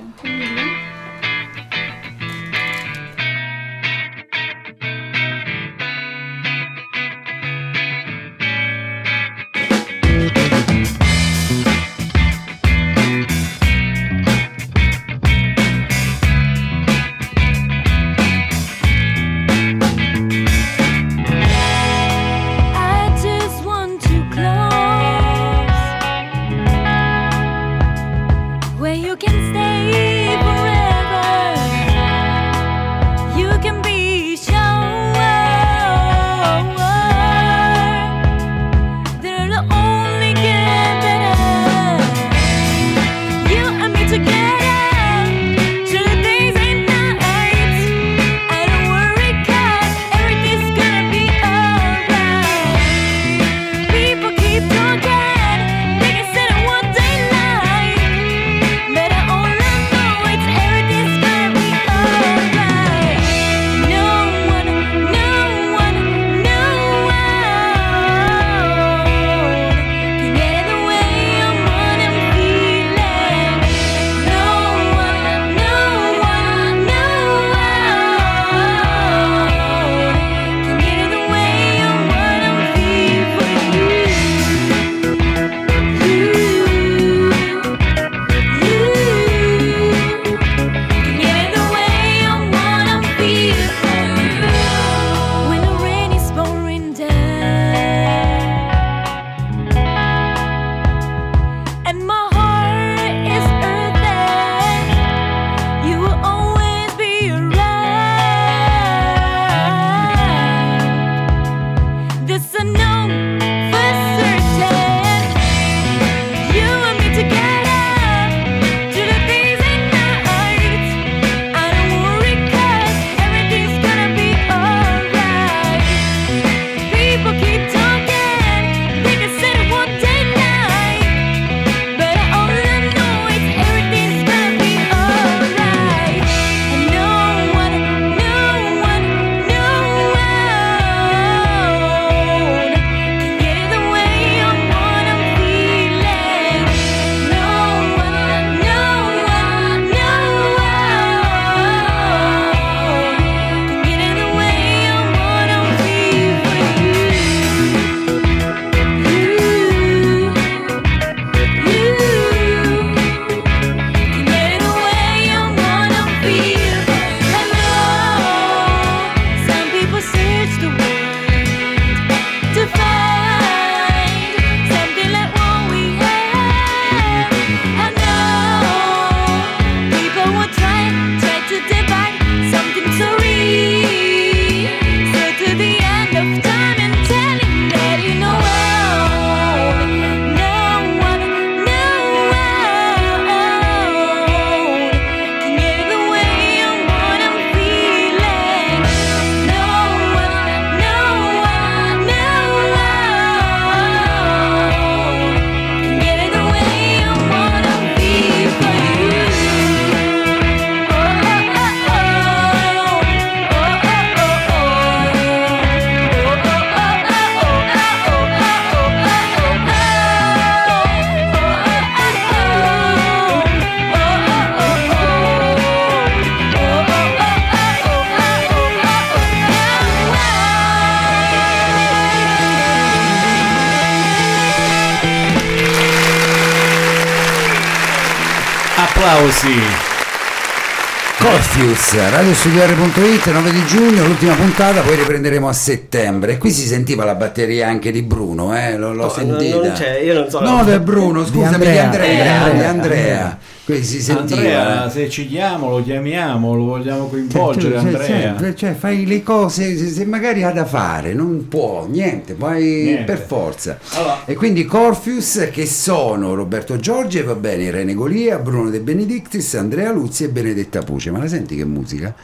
Corfius, radiostudiare.it 9 di giugno, l'ultima puntata, poi riprenderemo a settembre. E qui si sentiva la batteria anche di Bruno, eh? L'ho, l'ho No, sentita. non c'è, io non so. No, è Bruno, Di scusami, di Andrea. Andrea, Andrea. di Andrea. Si sentiva. Andrea, se ci chiamo, lo chiamiamo, lo vogliamo coinvolgere, Cioè, Andrea. cioè, cioè, fai le cose se, se magari ha da fare, non può, niente, poi Niente. per forza. Allora. E quindi Corfius che sono Roberto Giorgi e va bene, Irene Golia, Bruno De Benedictis, Andrea Luzzi e Benedetta Puce. Ma la senti che musica?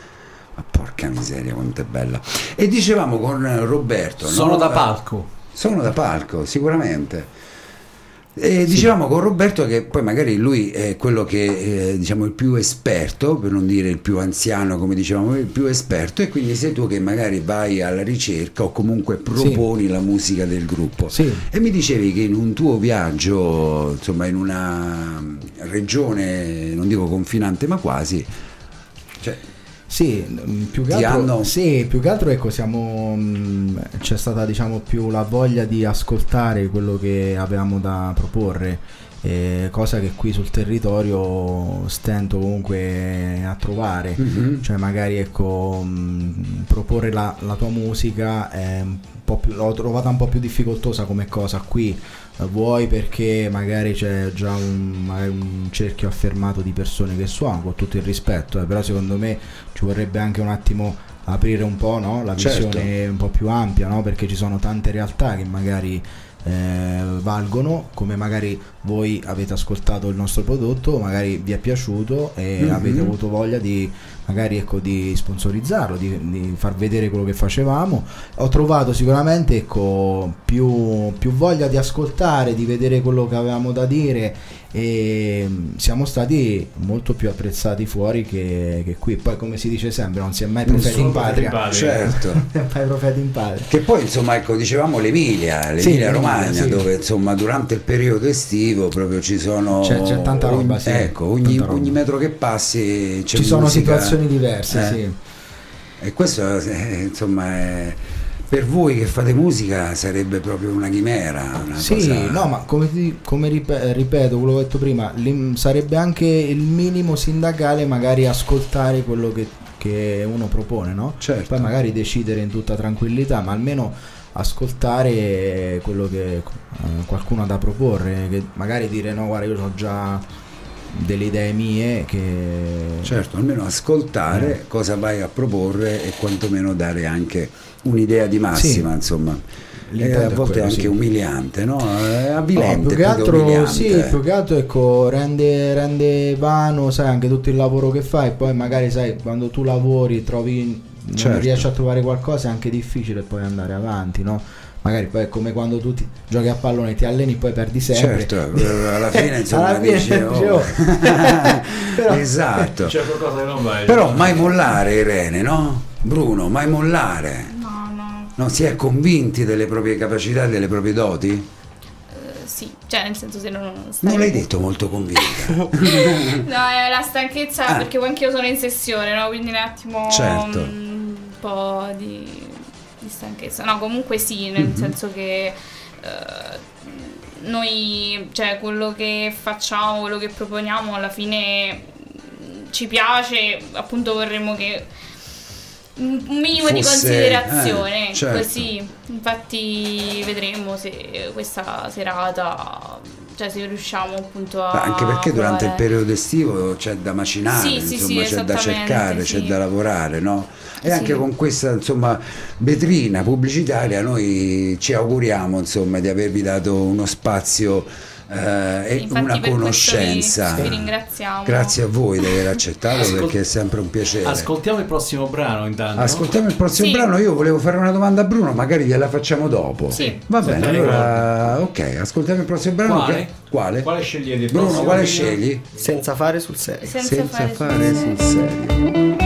Ma porca miseria, quanto è bella. E dicevamo con Roberto, no? Sono da palco. Sono da palco, sicuramente. E dicevamo con Roberto che poi magari lui è quello che è diciamo il più esperto, per non dire il più anziano, come dicevamo, il più esperto, e quindi sei tu che magari vai alla ricerca o comunque proponi la musica del gruppo. Sì. E mi dicevi che in un tuo viaggio, insomma, in una regione, non dico confinante, ma quasi, cioè, Sì, più che altro, sì, più che altro ecco, siamo, mm, c'è stata diciamo più la voglia di ascoltare quello che avevamo da proporre, eh, cosa che qui sul territorio stento comunque a trovare, Mhm. cioè magari ecco, mm, proporre la, la tua musica è un po' più, l'ho trovata un po' più difficoltosa come cosa qui, vuoi perché magari c'è già un, un cerchio affermato di persone che suonano, con tutto il rispetto, eh, però secondo me ci vorrebbe anche un attimo aprire un po' no? la Certo. visione un po' più ampia, no? perché ci sono tante realtà che magari eh, valgono, come magari voi avete ascoltato il nostro prodotto, magari vi è piaciuto e Mhm. avete avuto voglia di magari ecco, di sponsorizzarlo, di, di far vedere quello che facevamo. Ho trovato sicuramente ecco, più, più voglia di ascoltare, di vedere quello che avevamo da dire e mm, siamo stati molto più apprezzati fuori che, che qui. Poi come si dice sempre, non si è mai profeti in patria. patria. certo. Profeti in patria. Che poi insomma ecco dicevamo l'Emilia, Sì, l'Emilia l'Emilia, Romagna sì. dove insomma durante il periodo estivo proprio ci sono C'è- c'è tanta roba, ogni, sì, ecco, ogni, roba. ogni metro che passi c'è Ci sono musica. situazioni diverse, Eh. sì. E questo eh, insomma è- per voi che fate musica sarebbe proprio una chimera, una Sì, cosa- no, ma come, ti- come rip- ripeto, quello che ho detto prima, sarebbe anche il minimo sindacale magari ascoltare quello che, che uno propone, no? Certo. Poi magari decidere in tutta tranquillità, ma almeno ascoltare quello che eh, qualcuno ha da proporre, che magari dire no, guarda, io ho già delle idee mie che... Certo, almeno ascoltare Eh. cosa vai a proporre e quantomeno dare anche un'idea di massima, Sì. insomma. Eh, a è volte è quello, anche sì. umiliante, no? È No, avvilente, più che altro, umiliante. sì, più che altro ecco, rende, rende vano, sai, anche tutto il lavoro che fai, poi magari sai, quando tu lavori trovi, non Certo. riesci a trovare qualcosa, è anche difficile poi andare avanti, no? Magari poi è come quando tu ti- giochi a pallone, ti alleni, poi perdi sempre. Certo, eh, alla fine insomma Alla fine dici, oh. oh. Però- esatto. C'è qualcosa che non va. Però mai mollare Irene, no? Bruno, mai mollare. No, no, No, si è convinti delle proprie capacità e delle proprie doti? eh, sì, cioè nel senso se non stai... Non l'hai detto molto convinta. No, è la stanchezza Ah. perché poi anch'io sono in sessione, no? Quindi un attimo Certo. mm, un po' di, di stanchezza. No, comunque sì, nel Mhm. senso che eh, noi, cioè quello che facciamo, quello che proponiamo alla fine ci piace, appunto vorremmo che un minimo di Fosse- considerazione, eh, certo. così. Infatti vedremo se questa serata, cioè se riusciamo appunto a... Ma anche perché durante il periodo estivo c'è da macinare, Sì, sì, insomma, sì, c'è da cercare, sì. c'è da lavorare, no? E Sì. anche con questa insomma vetrina pubblicitaria noi ci auguriamo insomma di avervi dato uno spazio eh, e Infatti una per conoscenza. vi- vi ringraziamo. Grazie a voi di aver accettato Ascol- perché è sempre un piacere. Ascoltiamo il prossimo brano intanto. Ascoltiamo il prossimo Sì. brano, io volevo fare una domanda a Bruno, magari gliela facciamo dopo. Sì. Va Se bene, allora ok, ascoltiamo il prossimo brano. Quale? Quale? Quale scegliete? Il Bruno, quale video? scegli? Senza fare sul serio. senza, Senza fare, fare sul serio. C'è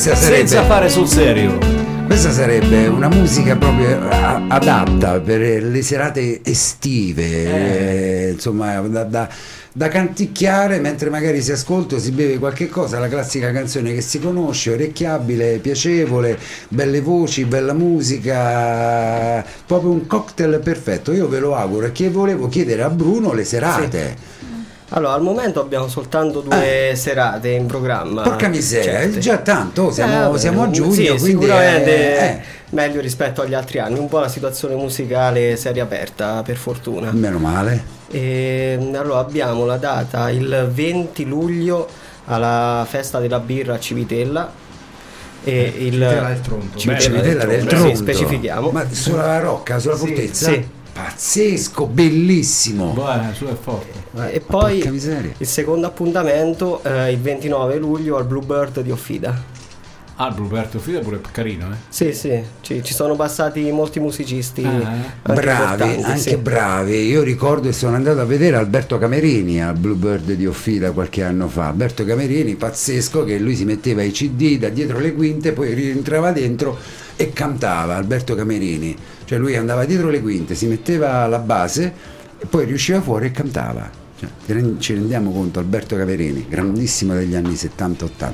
Questa sarebbe Senza fare sul serio. Questa sarebbe una musica proprio a- adatta per le serate estive, eh, insomma, da, da- da canticchiare mentre magari si ascolta, si beve qualche cosa, la classica canzone che si conosce, orecchiabile, piacevole, belle voci, bella musica, proprio un cocktail perfetto. Io ve lo auguro e che volevo chiedere a Bruno le serate. Allora, al momento abbiamo soltanto due serate in programma. Eh. Porca miseria, Certe. è già tanto, siamo, Eh, siamo a giugno, sì, quindi sicuramente è- meglio rispetto agli altri anni. Un po' la situazione musicale si è riaperta, per fortuna. eh, meno male. E, allora abbiamo la data il 20 luglio alla festa della birra a Civitella. E il Civitella del Tronto. Civitella Civitella del Sì, Tronto. specifichiamo. Ma sulla rocca, sulla Sì, fortezza? sì. Pazzesco, bellissimo. Beh, su è forte. e Ma poi il secondo appuntamento eh, il 29 luglio al Bluebird di Offida. Ah, il Bluberto Fida è pure carino, eh. Sì, sì, ci, ci sono passati molti musicisti. Ah, eh. anche Bravi, anche sì. bravi. Io ricordo e sono andato a vedere Alberto Camerini al Bluebird di Offida qualche anno fa. Alberto Camerini, pazzesco, che lui si metteva i CD da dietro le quinte, poi rientrava dentro e cantava. Alberto Camerini, cioè lui andava dietro le quinte, si metteva la base e poi riusciva fuori e cantava. Cioè, ci rendiamo conto, Alberto Camerini, grandissimo degli anni 70-80.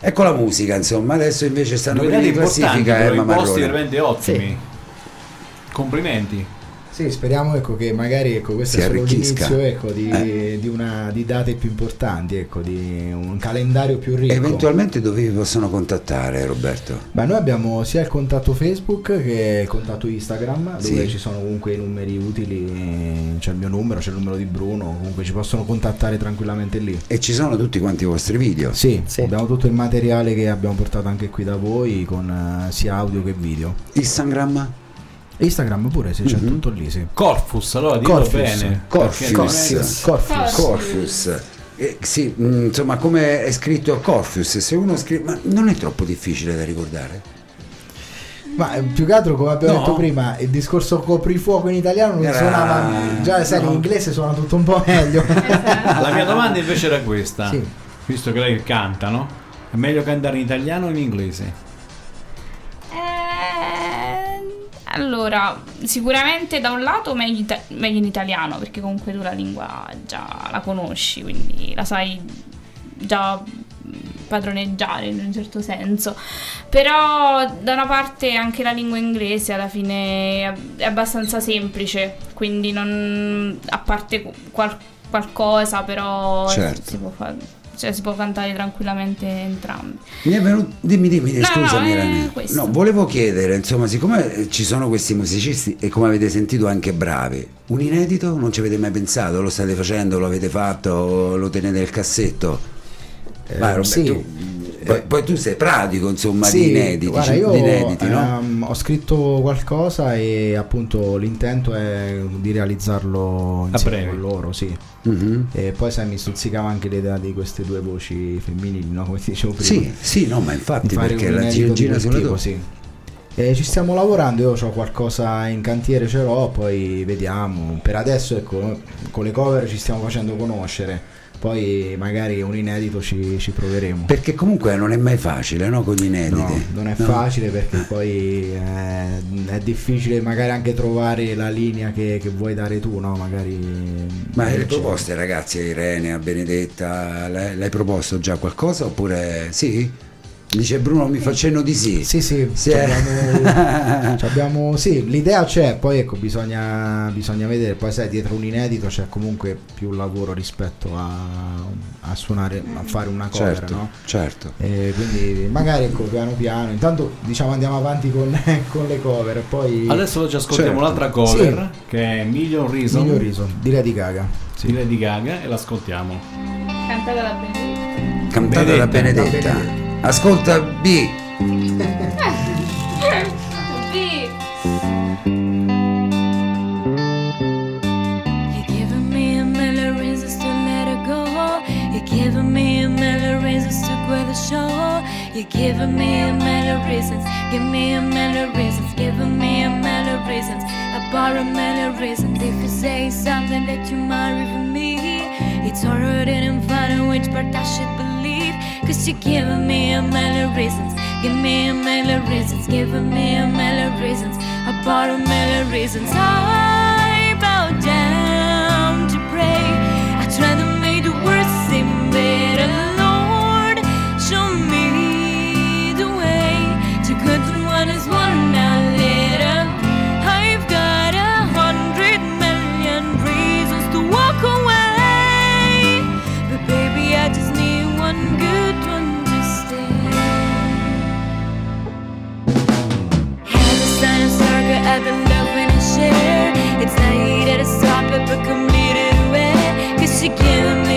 Ecco la musica, insomma, adesso invece stanno in classifica Emma i posti Marrone. veramente ottimi. Complimenti. Sì, speriamo ecco, che magari ecco, questo Si è solo arricchisca. l'inizio ecco, di, Eh. di una, di date più importanti, ecco, di un calendario più ricco. Eventualmente dove vi possono contattare Roberto? Beh, noi abbiamo sia il contatto Facebook che il contatto Instagram, dove Sì. ci sono comunque i numeri utili, c'è il mio numero, c'è il numero di Bruno, comunque ci possono contattare tranquillamente lì. E ci sono tutti quanti i vostri video. Sì, Sì. abbiamo tutto il materiale che abbiamo portato anche qui da voi con eh, sia audio che video. Instagram? Instagram pure, sì, c'è Mhm. tutto lì, sì. Corfus, allora dillo Corfus. bene. Corfus. altrimenti- Corfus. Corfus. Eh, sì, mm, insomma, come è scritto Corfus, se uno scrive... Ma non è troppo difficile da ricordare? Ma eh, più che altro, come abbiamo No. detto prima, il discorso coprifuoco in italiano non Era- suonava. Già sai, no. in inglese suona tutto un po' meglio. La mia domanda invece era questa. Sì. Visto che lei canta, no? È meglio cantare in italiano o in inglese? Allora, sicuramente da un lato meglio, ita- meglio in italiano, perché comunque tu la lingua già la conosci, quindi la sai già padroneggiare in un certo senso. Però da una parte anche la lingua inglese alla fine è abbastanza semplice, quindi non a parte qual- qualcosa, però Certo. si può fare. Cioè si può cantare tranquillamente entrambi. Mi è venuto... Dimmi, dimmi, No, scusami. no, Rania. questo. No, volevo chiedere, insomma, siccome eh, ci sono questi musicisti e come avete sentito anche bravi, un inedito non ci avete mai pensato? Lo state facendo, lo avete fatto, lo tenete nel cassetto? Vai, Roberto, sì. Poi, poi tu sei pratico, insomma, Sì, di inediti, guarda, io di inediti, no? ehm, ho scritto qualcosa e appunto l'intento è di realizzarlo insieme con loro, sì. Mhm. E poi sai, mi stuzzicava anche l'idea di queste due voci femminili, no? Come ti dicevo prima. Sì, sì, no, ma infatti perché la quel sulla tua sì. E ci stiamo lavorando, io ho qualcosa in cantiere, ce l'ho, poi vediamo. Per adesso ecco, con le cover ci stiamo facendo conoscere, poi magari un inedito ci, ci proveremo. Perché comunque non è mai facile, no? Con gli inediti. No, non è No. facile perché poi eh, è difficile magari anche trovare la linea che, che vuoi dare tu, no? Magari... Ma le c'è- proposte ragazzi a Irene, a Benedetta, l'hai, l'hai proposto già qualcosa oppure sì? Dice Bruno mi fa cenno di sì. Sì, sì, Sì, eh. abbiamo, abbiamo- sì, l'idea c'è, poi ecco, bisogna, bisogna vedere, poi sai, dietro un inedito c'è comunque più lavoro rispetto a, a suonare, a fare una cover, certo, no? certo. E quindi magari ecco piano piano, intanto diciamo andiamo avanti con, con le cover e poi Adesso ci ascoltiamo Certo. un'altra cover che è Million Reason Miglior riso, di Lady Gaga. di Lady Gaga e l'ascoltiamo. Cantata da Benedetta. Cantata da Benedetta. Benedetta. Ascolta B. Sì. You're giving me a million reasons to let her go. You're giving me a million reasons to quit the show. You're giving me a million reasons. Give me a million reasons. Giving me a million reasons. About a million reasons. If you say something that you might with me, it's already in five which part I should believe. Cause you're giving me a million reasons. Give me a million reasons. Giving me a million reasons. About a million reasons. I I've been need to share. It's not you to stop it, but committed away. Cause you give me.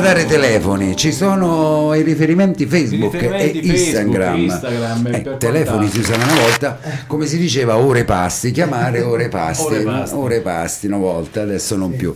Senza dare telefoni, ci sono i riferimenti Facebook riferimenti e Facebook, Instagram. Instagram e Eh, per telefoni si quant'altro. usavano una volta, come si diceva, ore pasti, chiamare ore pasti, Ore pasti. ore pasti una volta, adesso non più.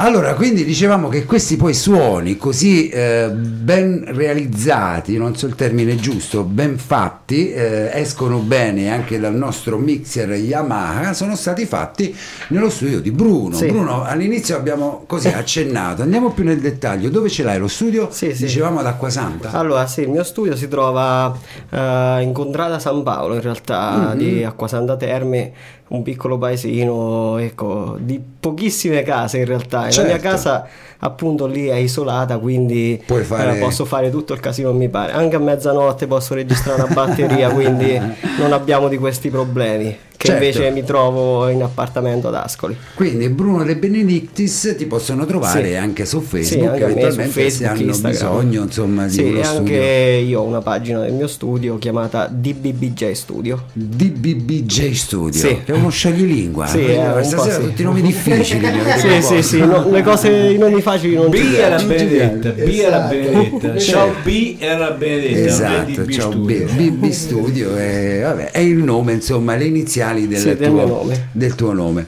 Allora, quindi dicevamo che questi poi suoni così eh, ben realizzati, non so il termine giusto, ben fatti, eh, escono bene anche dal nostro mixer Yamaha, sono stati fatti nello studio di Bruno. Sì. Bruno, all'inizio abbiamo così accennato, andiamo più nel dettaglio, dove ce l'hai lo studio? Sì, sì. Dicevamo ad Acquasanta. Allora, sì, il mio studio si trova eh, in Contrada San Paolo, in realtà, Mhm. di Acquasanta Terme, un piccolo paesino, ecco, di pochissime case in realtà. E La mia Certo. casa, appunto, lì è isolata, quindi fare- eh, posso fare tutto il casino mi pare. Anche a mezzanotte posso registrare una batteria, quindi non abbiamo di questi problemi. Che Certo. invece mi trovo in appartamento ad Ascoli. Quindi Bruno De Benedictis ti possono trovare Sì. anche su Sì, Facebook, anche a me su eventualmente se Facebook, hanno Instagram. bisogno insomma di Sì, uno e studio. anche io ho una pagina del mio studio chiamata DBBJ Studio. DBBJ Studio, Sì. che è uno scioglilingua. Sì, eh, eh, un stasera po' sì. tutti i nomi difficili. Sì, sì, sì, no, le cose, i nomi facili non ci B era. Benedetta, B era. Benedetta, Sì. ciao B era Benedetta, Esatto, ciao. B, BB Studio è, vabbè, è il nome, insomma, le iniziali del, Sì, tuo, del tuo nome.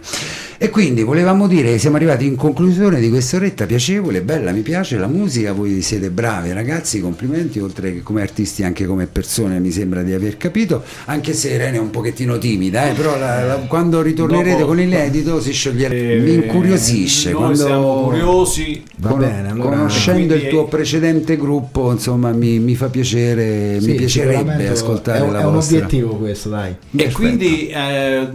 E quindi volevamo dire, siamo arrivati in conclusione di questa oretta piacevole, bella, mi piace la musica, voi siete bravi ragazzi, complimenti, oltre che come artisti anche come persone mi sembra di aver capito, anche se Irene è un pochettino timida, eh, però la- la- quando ritornerete Dopo- con l'inedito si scioglierà, Eh, mi incuriosisce. Noi quando- siamo curiosi. Va Con- bene, allora- conoscendo il tuo precedente gruppo, insomma, mi, mi fa piacere, Sì, mi piacerebbe ascoltare è, un- la è un vostra. obiettivo questo, dai. E Perfetto. quindi, eh,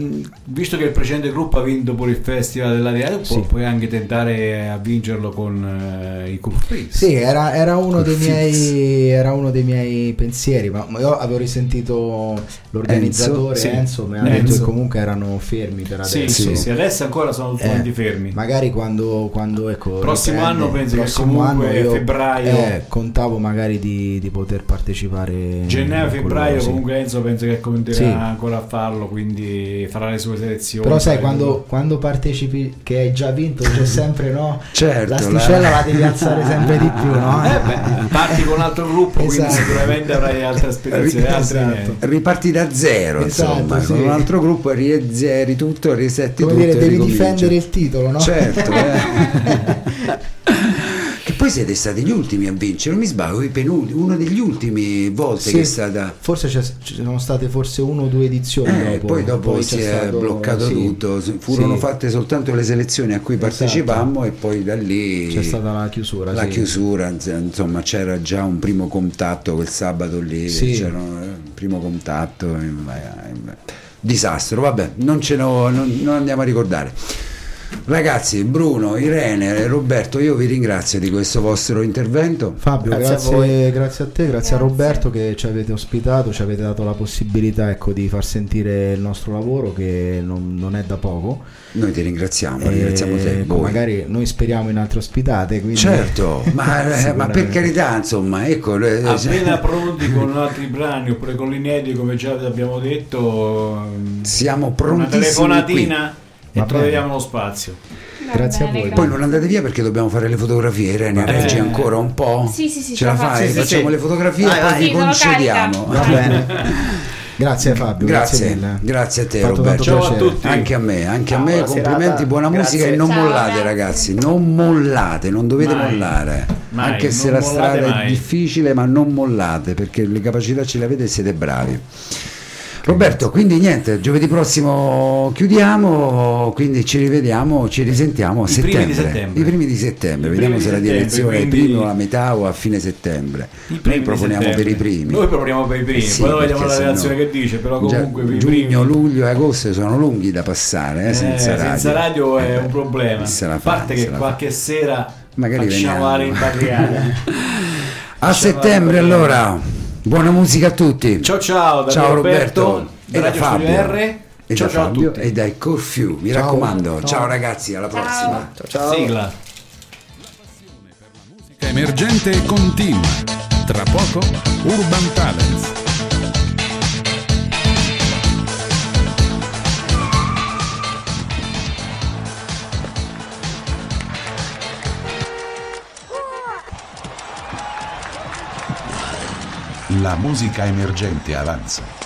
visto che il precedente gruppo ha vinto pure il festival della Reale, Sì. puoi anche tentare a vincerlo con eh, i Cool. Sì, era, era uno miei, era uno dei miei pensieri, ma io avevo risentito l'organizzatore Enzo, sì. Enzo, mi ha detto che comunque erano fermi per Sì, adesso. sì, sì, adesso ancora sono tutti Eh, fermi. Magari quando, quando ecco, Prossimo riprende- anno penso che prossimo comunque anno io, febbraio- eh, contavo magari di, di poter partecipare. Gennaio, febbraio, sì. comunque Enzo penso che continuerà Sì. ancora a farlo, quindi farà le sue selezioni. Però sai, quando, quando partecipi che hai già vinto c'è sempre no Certo, l'asticella la- la devi alzare sempre di più no Eh beh, parti con un altro gruppo, quindi Esatto. sicuramente avrai altre aspettazioni. altri Esatto. Riparti da zero, Esatto, insomma, sì. con un altro gruppo riezeri tutto, risetti come tutto. dire e devi ricominci. difendere il titolo no Certo, eh. poi siete stati gli ultimi a vincere, non mi sbaglio, i penultimi, uno degli ultimi volte Sì. che è stata... forse ci sono state forse uno o due edizioni Eh, dopo poi dopo poi si è stato- bloccato sì. tutto, furono Sì. fatte soltanto le selezioni a cui Esatto. partecipammo e poi da lì c'è stata la chiusura la chiusura, insomma c'era già un primo contatto quel sabato lì, c'era un primo contatto, eh, eh, disastro, vabbè, non, ce ne- non, non andiamo a ricordare. Ragazzi, Bruno, Irene e Roberto, io vi ringrazio di questo vostro intervento. Fabio, Grazie a grazie, voi. grazie a te, grazie, a Roberto che ci avete ospitato, ci avete dato la possibilità ecco, di far sentire il nostro lavoro che non, non è da poco. Noi ti ringraziamo, E, ringraziamo te. voi. magari noi speriamo in altre ospitate. Quindi Certo, ma, eh, ma per carità, insomma, ecco, eh, Appena pronti con altri brani oppure con l'inedito, come già abbiamo detto, siamo una prontissimi qui. E bene. troviamo lo spazio. Grazie a bene, voi. Poi non andate via perché dobbiamo fare le fotografie, Irene, Va reggi ancora un po'? Sì, sì, sì, Ce ce la fai? Sì, Facciamo sì. le fotografie Vai, e poi Sì, concediamo. Va bene. Grazie Fabio, grazie, Grazie, grazie a te Fatto Roberto. Ciao a piacere. tutti. Anche a me, anche a Ciao, me, buona complimenti, serata. buona musica Grazie. e non Ciao, mollate grazie. ragazzi, non mollate, non dovete Mai. mollare, Mai, anche se la strada è mai. difficile ma non mollate perché le capacità ce le avete e siete bravi. Roberto, quindi niente, giovedì prossimo chiudiamo, quindi ci rivediamo, ci risentiamo a I primi settembre. di settembre. I primi di settembre, I vediamo primi se la direzione è il quindi- primo, la metà o a fine settembre. Noi primi proponiamo per i primi. Noi proponiamo per i primi, Sì, poi vediamo la redazione sennò- che dice, però Già comunque per giugno, primi luglio e agosto sono lunghi da passare eh, eh, senza radio. senza radio è Eh, un problema. se la A parte che la qualche sera Magari facciamo la veniamo. rimpatriata. A settembre allora, buona musica a tutti. Ciao ciao da Ciao Roberto, Roberto da e Fabio. R. E Ciao da ciao a Fabio tutti. e dai Corfiu, mi Ciao. raccomando. Ciao. Ciao. ragazzi, alla prossima. Ciao ciao. Sigla. Emergente continua. Tra poco Urban Talents. La musica emergente avanza.